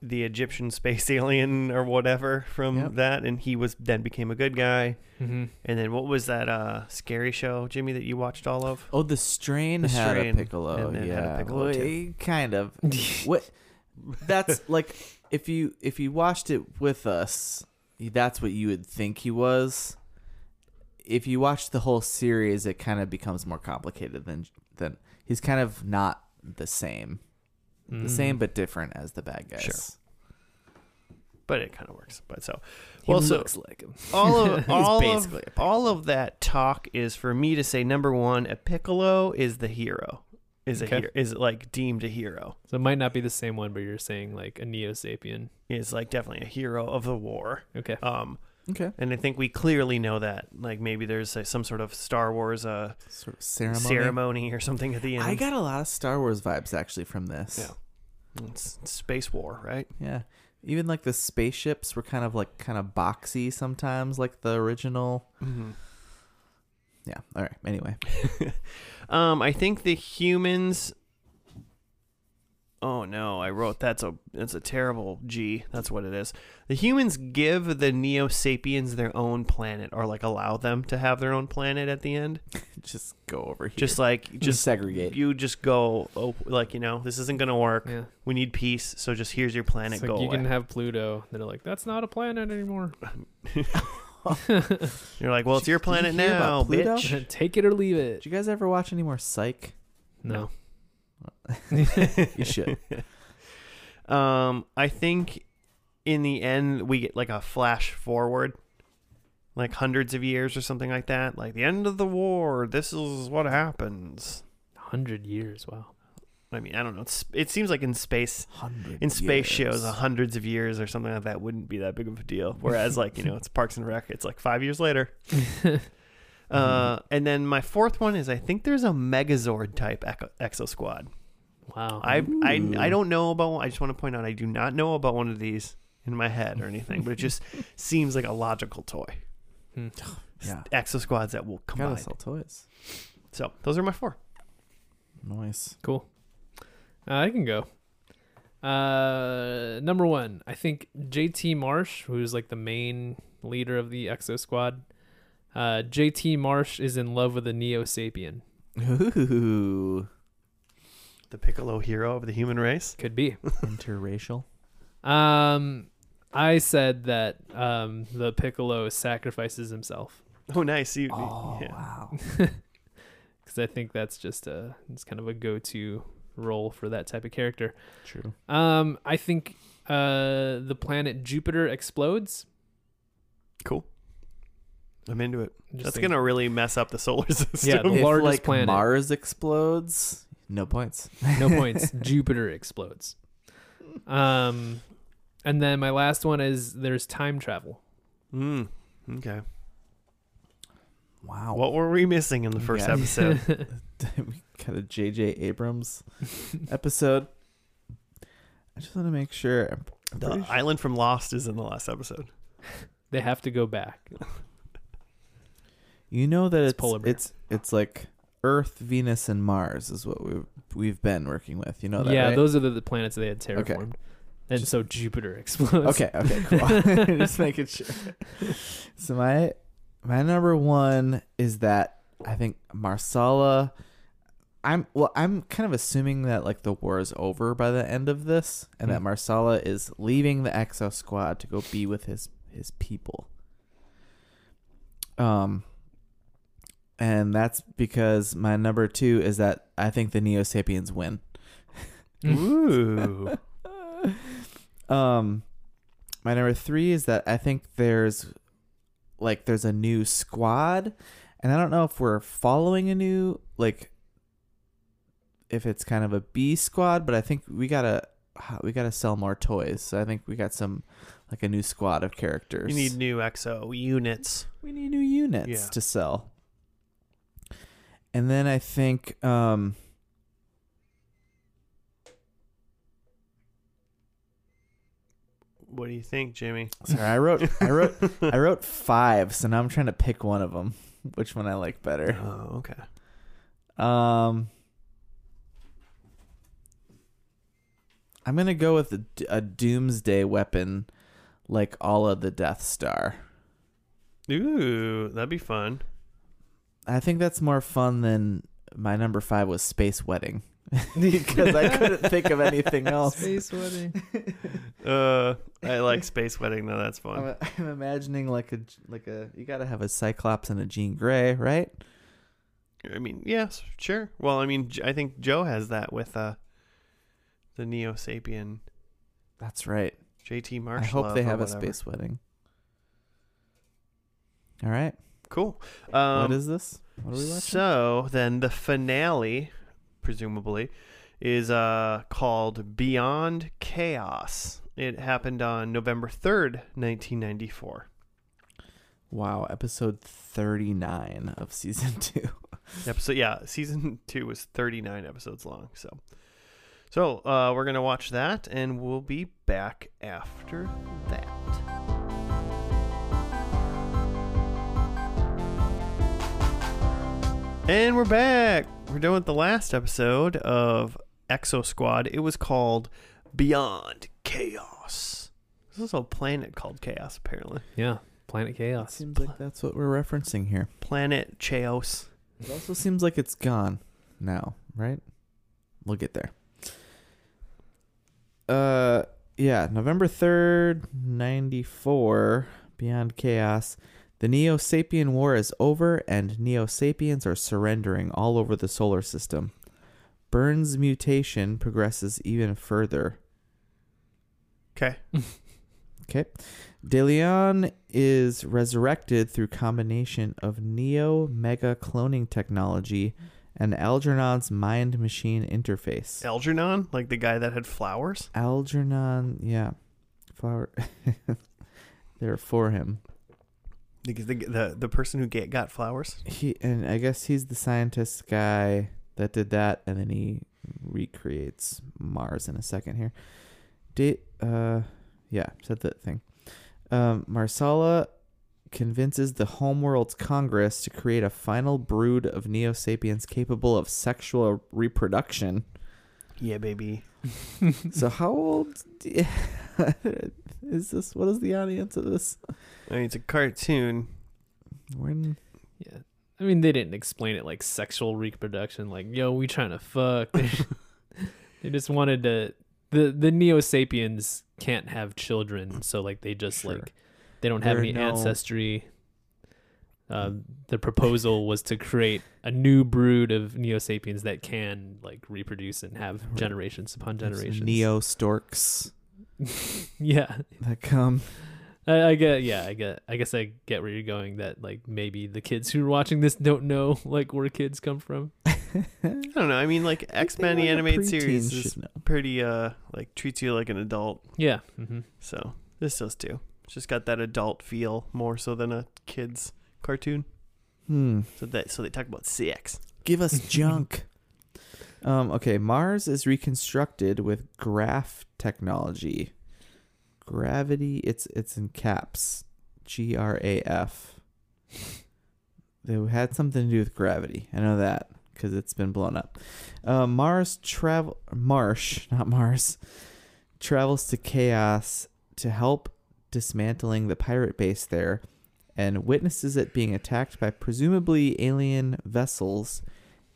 the Egyptian space *laughs* alien or whatever from Yep. that, and he was then became a good guy. hmm And then what was that uh scary show, Jimmy, that you watched all of? oh, the strain The had Strain, a Piccolo. had a yeah, Piccolo Well, kind of. *laughs* what? That's like if you if you watched it with us, that's what you would think he was. If you watch the whole series, it kind of becomes more complicated than than he's kind of not the same, the same but different as the bad guys. Mm. Sure. But it kind of works. But so He Well, so- looks like him. *laughs* all of He's all basically of, all of that talk is for me to say number one, a Piccolo is the hero. Is a Okay. hero, is like deemed a hero. So it might not be the same one, but you're saying like a Neo Sapien. Is like definitely a hero of the war. Okay. Um, Okay. and I think we clearly know that. Like maybe there's a, some sort of Star Wars uh Sort of ceremony. ceremony or something at the end. I got a lot of Star Wars vibes actually from this. Yeah. It's space war, right? Yeah. Even like the spaceships were kind of like kind of boxy sometimes, like the original. Mm-hmm. Yeah. All right. Anyway. *laughs* Um, I think the humans. Oh no, I wrote that's a that's a terrible G. That's what it is. The humans give the Neo Sapiens their own planet, or like allow them to have their own planet at the end. *laughs* Just go over here. Just like just *laughs* just segregate. you just go oh, like you know this isn't gonna work. Yeah. We need peace, so just here's your planet. It's like go you away. can have Pluto. They're like, that's not a planet anymore. *laughs* You're like, well, it's your Did you planet now, Pluto? bitch. Take it or leave it. Did you guys ever watch any more Psych? No. You should. *laughs* Um, I think in the end we get like a flash forward, like hundreds of years or something like that. Like the end of the war, this is what happens. Hundred years. Wow. I mean, I don't know. It's, it seems like in space, Hundred in space shows, years. uh, hundreds of years or something like that wouldn't be that big of a deal. Whereas, like you know, it's Parks and Rec. It's like five years later. *laughs* Uh, and then my fourth one is I think there's a Megazord type Echo, Exo Squad. wow. I I I don't know about. one- I just want to point out I do not know about one of these in my head or anything, but it just *laughs* seems like a logical toy. Hmm. Yeah. Exo Squads that will Gotta combine. sell toys. So those are my four. Nice. Cool. Uh, I can go. Uh, number one, I think JT Marsh, who's like the main leader of the Exo Squad. Uh, JT Marsh is in love with a Neo Sapien. Ooh. The Piccolo hero of the human race. Could be. Interracial. Um, I said that um the Piccolo sacrifices himself Oh, nice. You, Oh yeah. wow. *laughs* *laughs* because I think that's just a it's kind of a go-to role for that type of character. True. Um, I think uh the planet Jupiter explodes. Cool. I'm into it. Just That's think- gonna really mess up the solar system. *laughs* Yeah, the if largest like planet. Mars explodes, no points. *laughs* no points. Jupiter explodes. Um, and then my last one is there's time travel. Mm, okay. Wow. What were we missing in the first Yeah. episode? *laughs* we got a J.J. Abrams episode. I just want to make sure. I'm, I'm the pretty sure- island from Lost is in the last episode. they have to go back. You know that It's it's polar bear. it's it's like Earth, Venus, and Mars is what we've we've been working with. You know that, yeah, right? those are the, the planets they had terraformed. And Just- so Jupiter explodes. Okay, okay, cool. *laughs* *laughs* Just making sure. So my my number one is that I think Marsala. I'm well. I'm kind of assuming that like the war is over by the end of this, and that Hmm. Marsala is leaving the Exo Squad to go be with his his people. Um, and that's because my number two is that I think the Neo Sapiens win. Ooh. *laughs* Um, my number three is that I think there's like there's a new squad, and I don't know if we're following a new like if it's kind of a B squad, but I think we gotta we gotta sell more toys. So I think we got some like a new squad of characters. you need new exo units. we need new units Yeah. to sell. And then I think um What do you think, Jimmy? sorry, I wrote I wrote *laughs* I wrote 5, so now I'm trying to pick one of them. Which one I like better. Oh, okay. Um, I'm gonna go with a, a doomsday weapon, like all of the Death Star. Ooh, that'd be fun. I think that's more fun than my number five was Space Wedding, *laughs* *laughs* because I couldn't think of anything else. Space wedding. *laughs* Uh, I like Space Wedding though. That's fun. I'm, I'm imagining like a like a you gotta have a Cyclops and a Jean Grey, right? I mean, yes, sure. Well, I mean, I think Joe has that with uh, the Neo Sapien That's right. JT Marshall. I hope they have a Space Wedding. All right. Cool. Um, what is this? What are we watching? So then the finale, presumably, is uh called Beyond Chaos. It happened on November third, nineteen ninety four. Wow, episode 39 of season *laughs* 2. Episode yeah, season two was thirty nine episodes long. So, so uh, we're gonna watch that, and we'll be back after that. And we're back. We're done with the last episode of Exo Squad. It was called Beyond Chaos. This is a planet called Chaos, apparently. Yeah, Planet It Chaos. seems like that's what we're referencing here. Planet Chaos. It also seems like it's gone now, right? We'll get there. Uh yeah, November 3rd, 94, Beyond Chaos. The Neo Sapien War is over and Neo Sapiens are surrendering all over the solar system. Burns' mutation progresses even further. Okay. *laughs* Okay. De Leon is resurrected through combination of Neo Mega cloning technology and Algernon's mind machine interface. Algernon, like the guy that had flowers. Algernon, yeah. Flower. *laughs* They're for him. The the the, the person who get, got flowers. He and I guess he's the scientist guy that did that, and then he recreates Mars in a second here. Date, uh, yeah, said that thing. Um, Marsala convinces the Homeworld's Congress to create a final brood of Neo Sapiens capable of sexual reproduction. Yeah, baby. *laughs* so how old is this? What is the audience of this? I mean, it's a cartoon. When Yeah. I mean, they didn't explain it like sexual reproduction, like, yo, we trying to fuck. They, *laughs* they just wanted to. The, the Neo Sapiens can't have children, so like they just Sure. like they don't have There are any no- ancestry. Um, the proposal was to create a new brood of Neo Sapiens that can like reproduce and have generations upon generations. Neo storks *laughs* yeah, that come. I, I get. Yeah, I get. I guess I get where you're going. That like maybe the kids who are watching this don't know *laughs* like where kids come from. *laughs* I don't know. I mean, like X Men the Like a animated series is pretty uh like treats you like an adult. Yeah. Mm-hmm. So this does too. It's just got that adult feel more so than a kids cartoon. Hmm. So that so they talk about sex. Give us junk. Um, okay, Mars is reconstructed with graph technology. Gravity, it's it's in caps. G R A F. They had something to do with gravity. I know that because it's been blown up. Uh, Mars travel Marsh, not Mars, travels to chaos to help dismantling the pirate base there, and witnesses it being attacked by presumably alien vessels,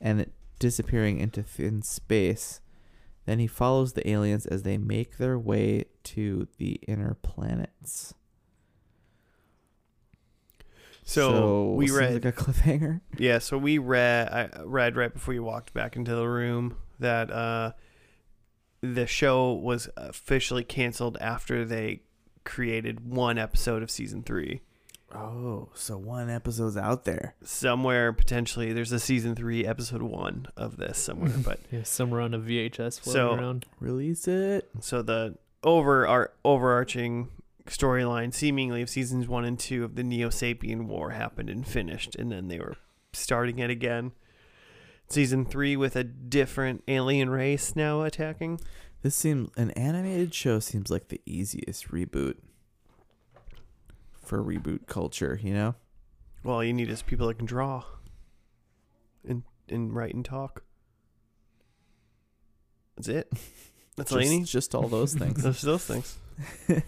and it disappearing into thin space. Then he follows the aliens as they make their way to the inner planets. So, we read like a cliffhanger. *laughs* Yeah, so we read I read right before you walked back into the room that uh the show was officially canceled after they created one episode of season 3. Oh, so one episode's out there. Somewhere potentially there's a season 3 episode 1 of this somewhere, *laughs* but Yeah, somewhere on a VHS floating So- around. Release it. so the over our overarching storyline seemingly of seasons 1 and 2 of the Neo-Sapien War happened and finished and then they were starting it again. Season 3 with a different alien race now attacking. This seems an animated show seems like the easiest reboot for reboot culture, you know? Well, all you need is people that can draw and and write and talk. That's it. *laughs* That's all you just, need. just all those *laughs* things. Those, those things. *laughs*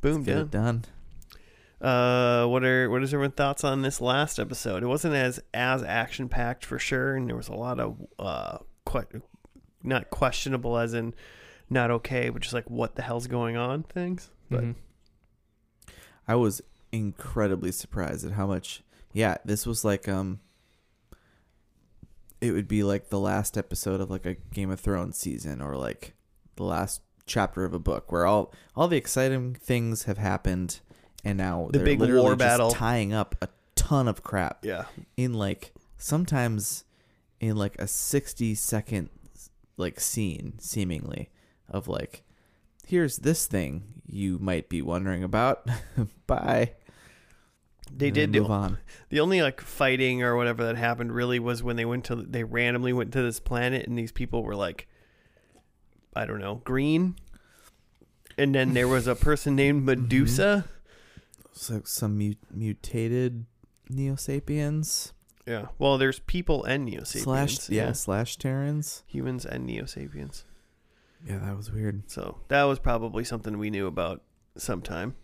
Boom, done. done. Uh, what are what is everyone's thoughts on this last episode? It wasn't as as action packed for sure, and there was a lot of uh, que- not questionable as in not okay, but just like what the hell's going on things. But Mhm. I was incredibly surprised at how much. Yeah, this was like um. It would be like the last episode of like a Game of Thrones season, or like the last chapter of a book, where all all the exciting things have happened, and now The they're big literally war just battle. tying up a ton of crap yeah, in like sometimes in like a 60 second like scene seemingly of like here's this thing you might be wondering about *laughs* bye they And did move on The only like fighting or whatever that happened really was when they went to they randomly went to this planet and these people were like I don't know, green. And then there was a *laughs* person named mm-hmm. Medusa. so some mu- mutated neo sapiens Yeah. Well, there's people and Neo Sapiens. slash yeah, slash terrans Humans and Neo Sapiens. Yeah that was weird So that was probably something we knew about sometime.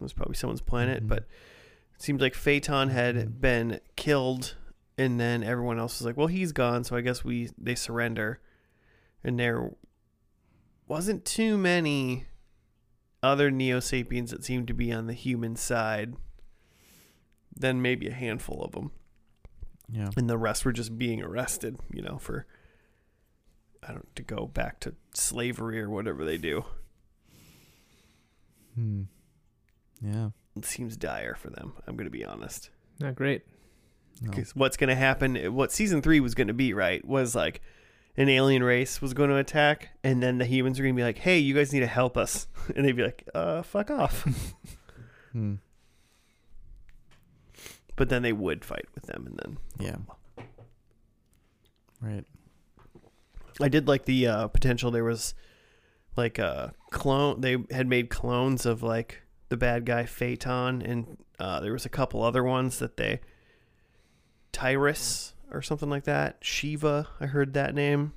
It was probably someone's planet, Mhm. but it seemed like Phaeton had Mhm. been killed and then everyone else was like, Well, he's gone, so I guess we they surrender. And there wasn't too many other Neo Sapiens that seemed to be on the human side. Then maybe a handful of them. yeah And the rest were just being arrested, you know, for I don't to go back to slavery or whatever they do. Hmm. Yeah. It seems dire for them. I'm going to be honest. Not great. No. Because what's going to happen, what season three was going to be, right, was like an alien race was going to attack, and then the humans are going to be like, hey, you guys need to help us. *laughs* And they'd be like, uh, fuck off. *laughs* Hmm. but then they would fight with them, and then. Yeah. Right. I did like the uh, potential. There was like a clone. They had made clones of like the bad guy Phaeton, and uh, there was a couple other ones that they Tyrus or something like that. Shiva, I heard that name,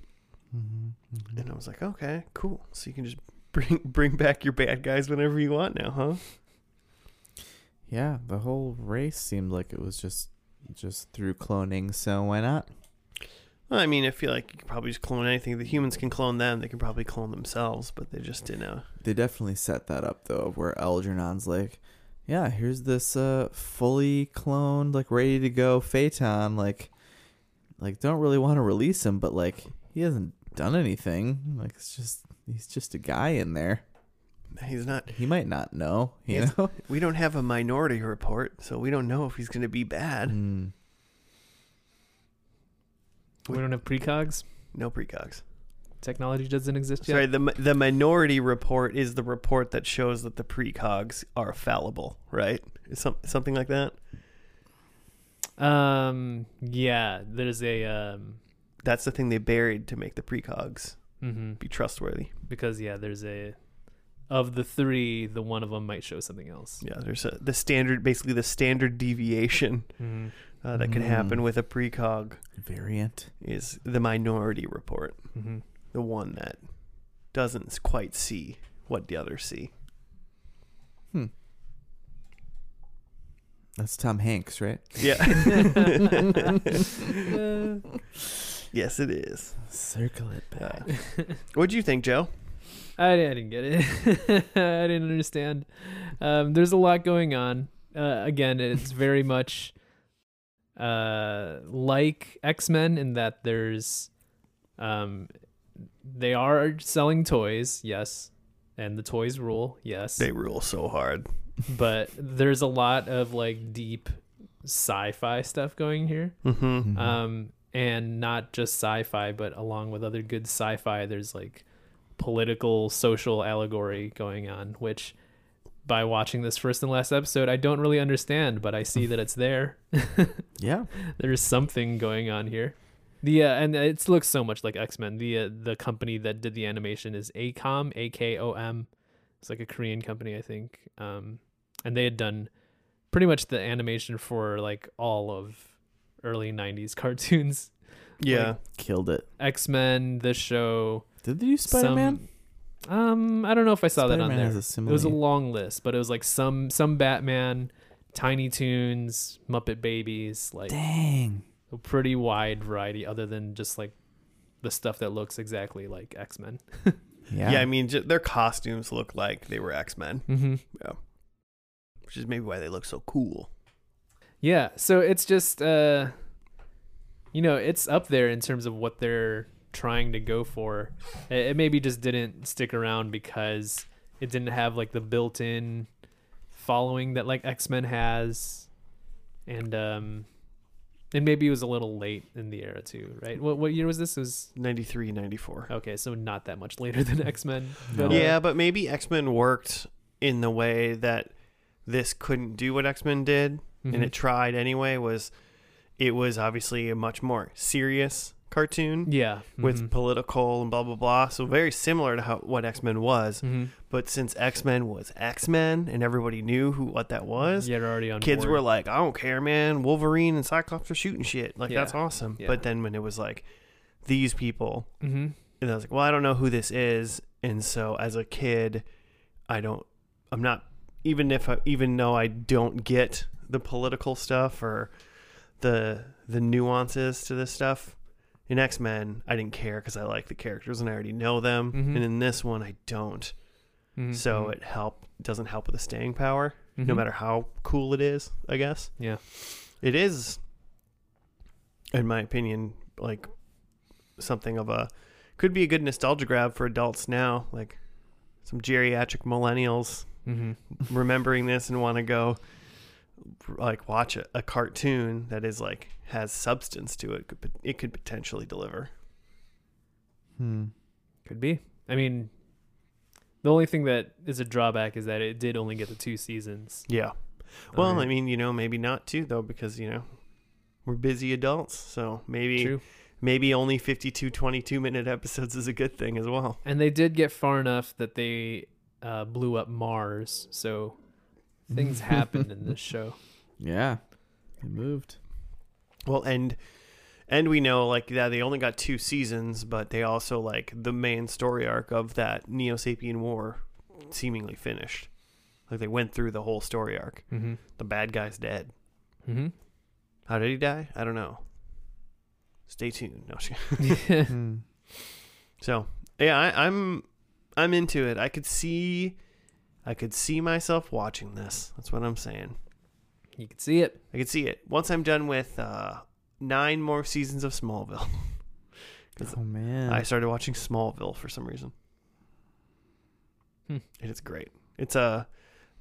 Mm-hmm. and I was like, okay, cool. So you can just *laughs* bring bring back your bad guys whenever you want now, huh? Yeah, the whole race seemed like it was just just through cloning, so why not? Well, I mean, I feel like you can probably just clone anything. The humans can clone them. They can probably clone themselves, but they just didn't. Uh, They definitely set that up though, where Algernon's like, Yeah, here's this uh fully cloned, like ready to go Phaeton, like like don't really want to release him, but like he hasn't done anything. Like it's just he's just a guy in there. he's not. He might not know, you know? *laughs* We don't have a minority report, so we don't know if he's going to be bad. Mm. We don't have precogs. No precogs. Technology doesn't exist yet. Sorry, the the minority report is the report that shows that the precogs are fallible, right? Some, something like that. Um. Yeah. There's a um. That's the thing they buried to make the precogs mhm, be trustworthy. Because yeah, there's a of the three, the one of them might show something else. Yeah, there's a, the standard, basically the standard deviation hmm uh, that can happen Mm. with a precog Variant. is the minority report, hmm the one that doesn't quite see what the others see. Hmm. That's Tom Hanks, right? Yeah. *laughs* *laughs* yes, it is. Circle it back. Uh, what'd you think, Joe? I, I didn't get it. *laughs* I didn't understand. Um, there's a lot going on. Uh, again, it's very much uh, like X Men in that there's, um, they are selling toys, yes, and the toys rule, yes, They rule so hard. *laughs* but there's a lot of like deep sci-fi stuff going here. Mm-hmm. Mhm. um and not just sci-fi but along with other good sci-fi there's like political social allegory going on which by watching this first and last episode i don't really understand but i see that it's there *laughs* yeah. there's something going on here the uh, and it looks so much like x-men the uh, the company that did the animation is AKOM a-k-o-m it's like a korean company i think um and they had done pretty much the animation for like all of early 90s *laughs* cartoons Yeah. Killed it. x-men the show Did they do Spider Man? Some um i don't know if i saw that on Spider-Man there has a it was a long list but it was like some some batman tiny toons muppet babies like Dang. a pretty wide variety other than just like the stuff that looks exactly like X-Men. *laughs* Yeah. yeah. I mean, j- their costumes look like they were X Men, Mm-hmm. which is maybe why they look so cool. Yeah, so it's just uh you know, it's up there in terms of what they're trying to go for. It, it maybe just didn't stick around because it didn't have like the built-in following that like X-Men has and um and maybe it was a little late in the era too, right? What what year was this? It was 93, 94. okay, so not that much later *laughs* than X-Men. No. But, uh, Yeah, but maybe X Men worked in the way that this couldn't do what X Men did, mhm. and it tried anyway. Was it was obviously a much more serious cartoon yeah, with mhm. political and blah blah blah. So very similar to how what X Men was. Mhm. But since X Men was X Men and everybody knew who what that was, Yeah, already on kids board. were like, "I don't care, man. Wolverine and Cyclops are shooting shit. Like Yeah. that's awesome." Yeah. But then when it was like these people, hmm and I was like, "Well, I don't know who this is," and so as a kid, I don't. I'm not even if I, even though I don't get the political stuff or the the nuances to this stuff. In X Men, I didn't care because I like the characters and I already know them. Mhm. And in this one, I don't. Mhm. So it help doesn't help with the staying power, no Mhm. matter how cool it is. I guess Yeah. it is, in my opinion, like something of a could be a good nostalgia grab for adults now. Like some geriatric millennials Mm-hmm. remembering this and want to go like watch a, a cartoon that is like has substance to it could it could potentially deliver Hmm. Could be. I mean, the only thing that is a drawback is that it did only get the two seasons. yeah well Um, i mean you know maybe not two though because you know we're busy adults so maybe true. maybe only 52 22 minute episodes is a good thing as well And they did get far enough that they uh, blew up Mars, so things *laughs* happened in this show. Yeah. It moved. well and and we know like that they only got two seasons but they also like the main story arc of that neo-sapien war seemingly finished like they went through the whole story arc Mm-hmm. the bad guy's dead Mm-hmm. how did he die i don't know stay tuned no she- *laughs* *laughs* so yeah I, i'm i'm into it i could see i could see myself watching this that's what i'm saying you can see it. i could see it once i'm done with uh nine more seasons of smallville *laughs* Oh man. I started watching Smallville for some reason. Hmm. It's great. It's a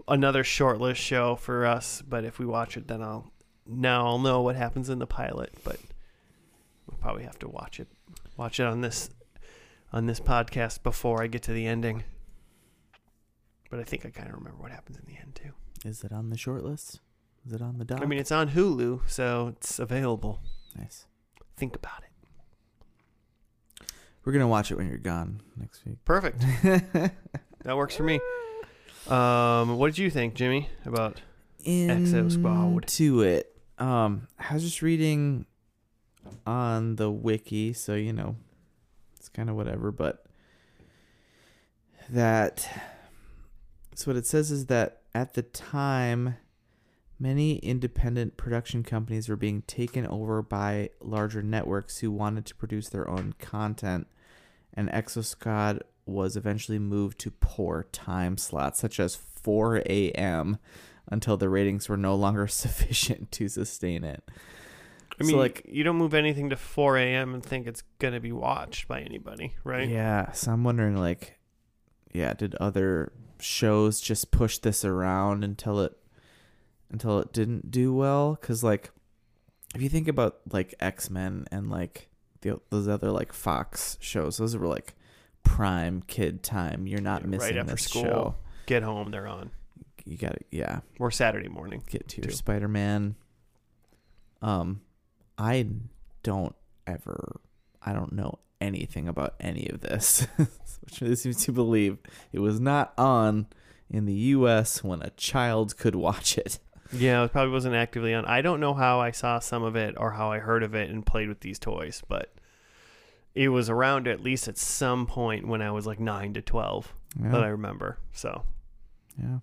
another short-lived show for us, but if we watch it, then I'll now I'll know what happens in the pilot. But we'll probably have to watch it, watch it on this on this podcast before I get to the ending. But I think I kind of remember what happens in the end too. Is it on the short list? Is it on the dock? I mean, it's on Hulu, so it's available. nice. Think about it. We're gonna watch it when you're gone next week. Perfect. *laughs* that works for me. Um, what did you think, Jimmy, about Exo Squad. Into it. Um, I was just reading on the wiki, so you know, it's kind of whatever. But that so what it says is that at the time, many independent production companies were being taken over by larger networks who wanted to produce their own content, and Exosquad was eventually moved to poor time slots, such as 4 a.m., until the ratings were no longer *laughs* sufficient to sustain it. I mean, like- like you don't move anything to 4 a.m. and think it's gonna be watched by anybody, right? Yeah, so I'm wondering, like, yeah, did other shows just push this around until it until it didn't do well? Because like, if you think about like X Men and like the, those other like Fox shows, those were like prime kid time. You're not Yeah, right missing after this school. show. Get home, they're on. You got to yeah, Or Saturday morning. get to your Spider Man. Um, I don't ever, I don't know anything about any of this, *laughs* which really seems to believe it was not on in the U.S. when a child could watch it. Yeah, it probably wasn't actively on. I don't know how I saw some of it or how I heard of it and played with these toys, but it was around at least at some point when I was like nine to twelve that I remember. So yeah,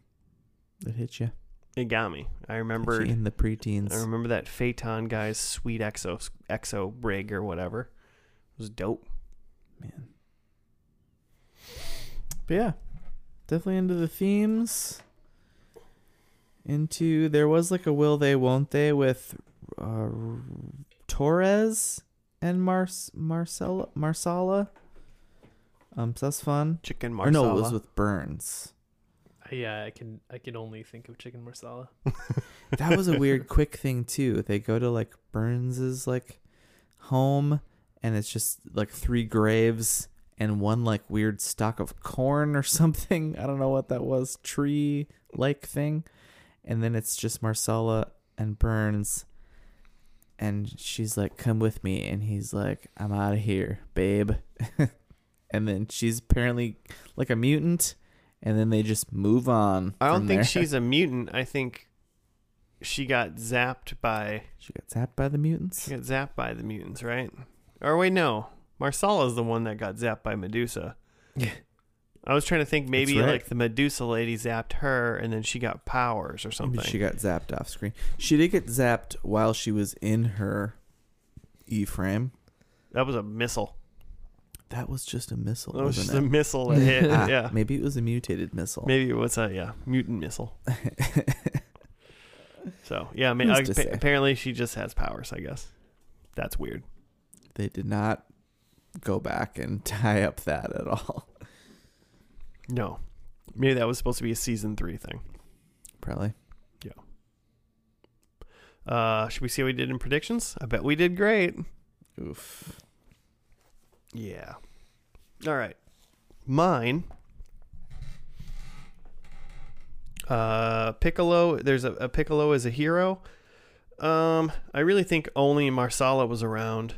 it hit you. it got me. I remember in the preteens. I remember that Phaeton guy's sweet exo exo rig or whatever. It was dope. Man. But yeah, definitely into the themes. Into there was like a will they won't they with uh, Torres and Mars Marcella Marsala. Um, so that's fun. Chicken Or marsala. no, it was with Burns. Yeah, I can I can only think of chicken marsala. *laughs* That was a weird quick thing too. They go to like Burns's like home and it's just like three graves and one like weird stalk of corn or *laughs* something. I don't know what that was, tree like thing. And then it's just Marcella and Burns and she's like, "Come with me." And he's like, "I'm out of here, babe." *laughs* and then she's apparently like a mutant and then they just move on. I don't think there. she's *laughs* a mutant. I think she got zapped by she got zapped by the mutants. she got zapped by the mutants, right? Or wait, no. Marsala's the one that got zapped by Medusa. Yeah. I was trying to think maybe right. like the Medusa lady zapped her and then she got powers or something. Maybe she got zapped off screen. She did get zapped while she was in her E frame. that was a missile. That was just a missile. That was just wasn't a it? missile that hit. *laughs* Ah, yeah. Maybe it was a mutated missile. Maybe it was a yeah mutant missile. *laughs* So yeah, I mean, I- pa- apparently she just has powers. I guess that's weird. They did not go back and *laughs* tie up that at all. No, maybe that was supposed to be a season three thing. Probably. Yeah. Uh, should we see how we did in predictions? I bet we did great. Oof. Yeah. All right. Mine. Uh, Piccolo. There's a, a Piccolo as a hero. Um, I really think only Marsala was around.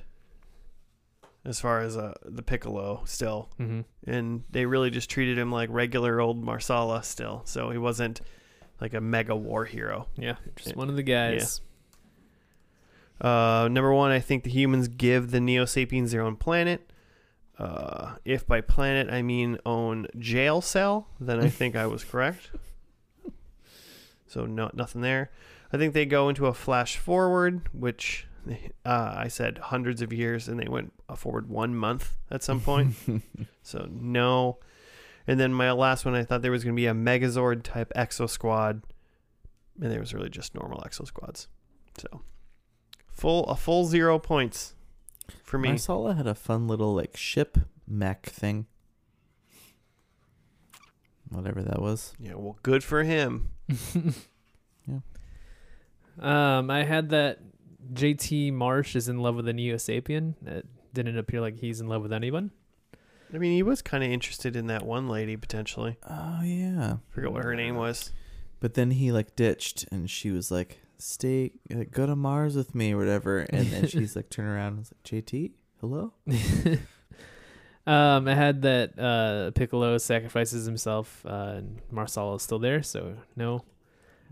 As far as uh, the Piccolo, still, Mm-hmm. and they really just treated him like regular old Marsala still. So he wasn't like a mega war hero. Yeah, just Yeah. one of the guys. Uh, number one, I think the humans give the Neo Sapiens their own planet. Uh, if by planet I mean own jail cell, then I think I was *laughs* correct. So no, nothing there. I think they go into a flash forward, which *laughs* uh, I said hundreds of years, and they went forward one month at some *laughs* point. so no. And then my last one, I thought there was going to be a Megazord type Exo Squad, and there was really just normal Exo Squads. So full a full zero points for me. Marsala had a fun little like ship mech thing. Whatever that was. Yeah, well, good for him. *laughs* Yeah. Um, I had that JT Marsh is in love with a Neo Sapien. It didn't appear like he's in love with anyone. I mean, he was kind of interested in that one lady potentially. Oh yeah. Forget what her name was. But then he like ditched, and she was like, "Stay, uh, go to Mars with me, or whatever." And then *laughs* she's like, turn around and was like, "JT, hello." *laughs* um, I had that uh, Piccolo sacrifices himself, uh, and Marsala is still there, so no.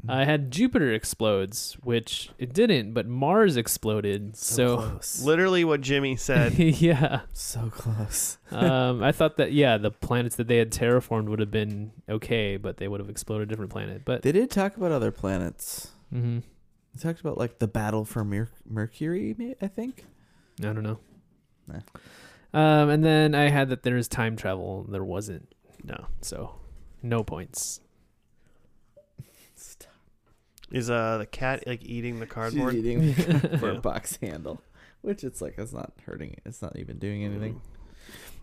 I had Jupiter explodes, which it didn't, but Mars exploded. So, close. *laughs* Literally what Jimmy said. *laughs* yeah, so close. um, *laughs* I thought that yeah, the planets that they had terraformed would have been okay, but they would have exploded a different planet. But They did talk about other planets. mhm. They talked about like the battle for Mer- Mercury, may- I think. I don't know. Nah. Um, and then I had that there is time travel. and There wasn't, no, so no points. Is uh the cat like eating the cardboard? She's eating *laughs* *laughs* for Yeah. a box handle, which it's like it's not hurting. it. It's not even doing anything.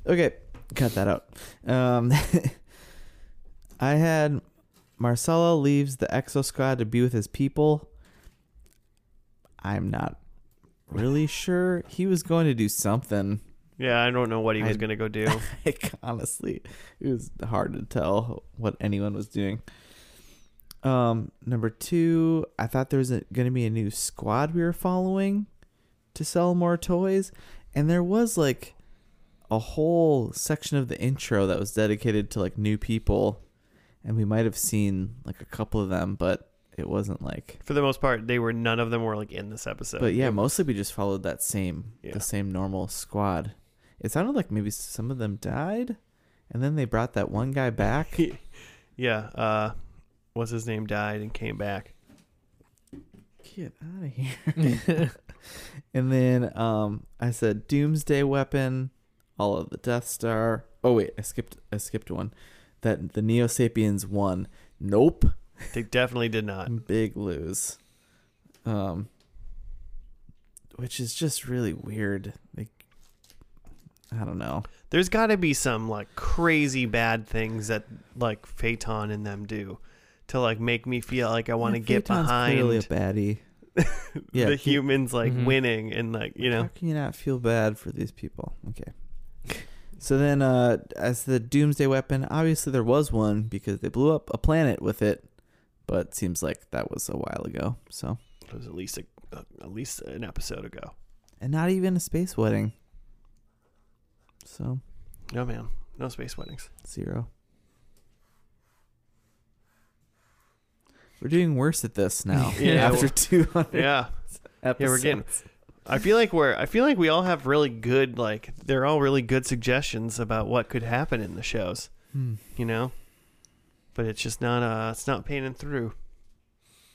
Okay, cut that out. Um, *laughs* I had Marsala leaves the Exo Squad to be with his people. I'm not really *sighs* sure. He was going to do something. Yeah, I don't know what he was I- gonna go do. Like honestly, it was hard to tell what anyone was doing. Um, number two, I thought there was going to be a new squad we were following to sell more toys, and there was like a whole section of the intro that was dedicated to like new people, and we might have seen like a couple of them, but it wasn't like. For the most part, they were none of them were like in this episode. But yeah, mostly we just followed that same Yeah. the same normal squad. It sounded like maybe some of them died, and then they brought that one guy back. *laughs* yeah. Uh, what's his name died and came back. Get out of here. *laughs* and then um I said Doomsday weapon, all of the Death Star. Oh wait, I skipped I skipped one. That the Neo Sapiens won. Nope. They definitely did not. *laughs* Big lose. Um which is just really weird. Like I don't know. There's got to be some like crazy bad things that like Phaeton and them do to like make me feel like I want to Yeah, get Phaeton's behind clearly a baddie. *laughs* yeah, the he- humans like Mhm. winning and like you How know can you not feel bad for these people? Okay. So then, uh, as the Doomsday weapon, obviously there was one because they blew up a planet with it, but it seems like that was a while ago. So, it was at least a, uh, at least an episode ago. and not even a space wedding. So No man, no space weddings. zero. We're doing worse at this now. *laughs* Yeah, after two hundred Yeah, episodes. we're getting- I feel like we're I feel like we all have really good like they're all really good suggestions about what could happen in the shows. Hmm. You know, but it's just not uh it's not panning through.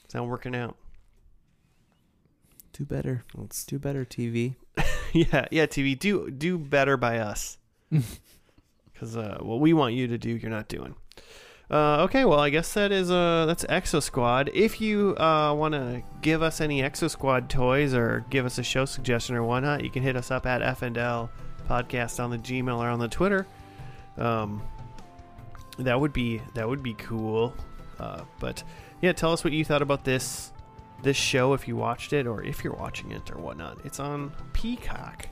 It's not working out. Do better. Let's Do better, TV. *laughs* yeah, yeah, TV, do do better by us. *laughs* Because uh, what we want you to do, you're not doing. Uh, okay, well, I guess that is uh, that's Exo Squad. If you uh, want to give us any Exo Squad toys or give us a show suggestion or whatnot, you can hit us up at FNL Podcast on the Gmail or on the Twitter. Um, that would be that would be cool. Uh, but yeah, tell us what you thought about this this show if you watched it or if you're watching it or whatnot. It's on Peacock.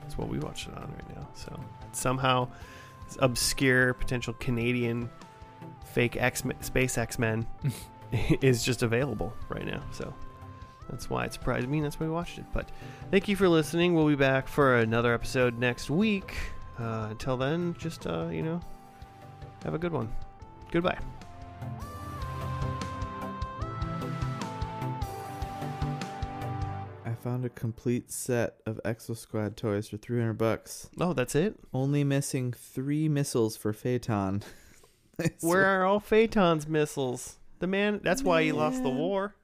That's what we watch it on right now. So somehow obscure potential Canadian fake X space X Men *laughs* is just available right now. So that's why it surprised me. And that's why we watched it. But thank you for listening. We'll be back for another episode next week. Uh, until then, just uh, you know, have a good one. Goodbye. I found a complete set of Exo Squad toys for 300 bucks. Oh, that's it. Only missing three missiles for Phaeton. *laughs* *laughs* Where are all Phaeton's missiles? The man. That's why he lost the war.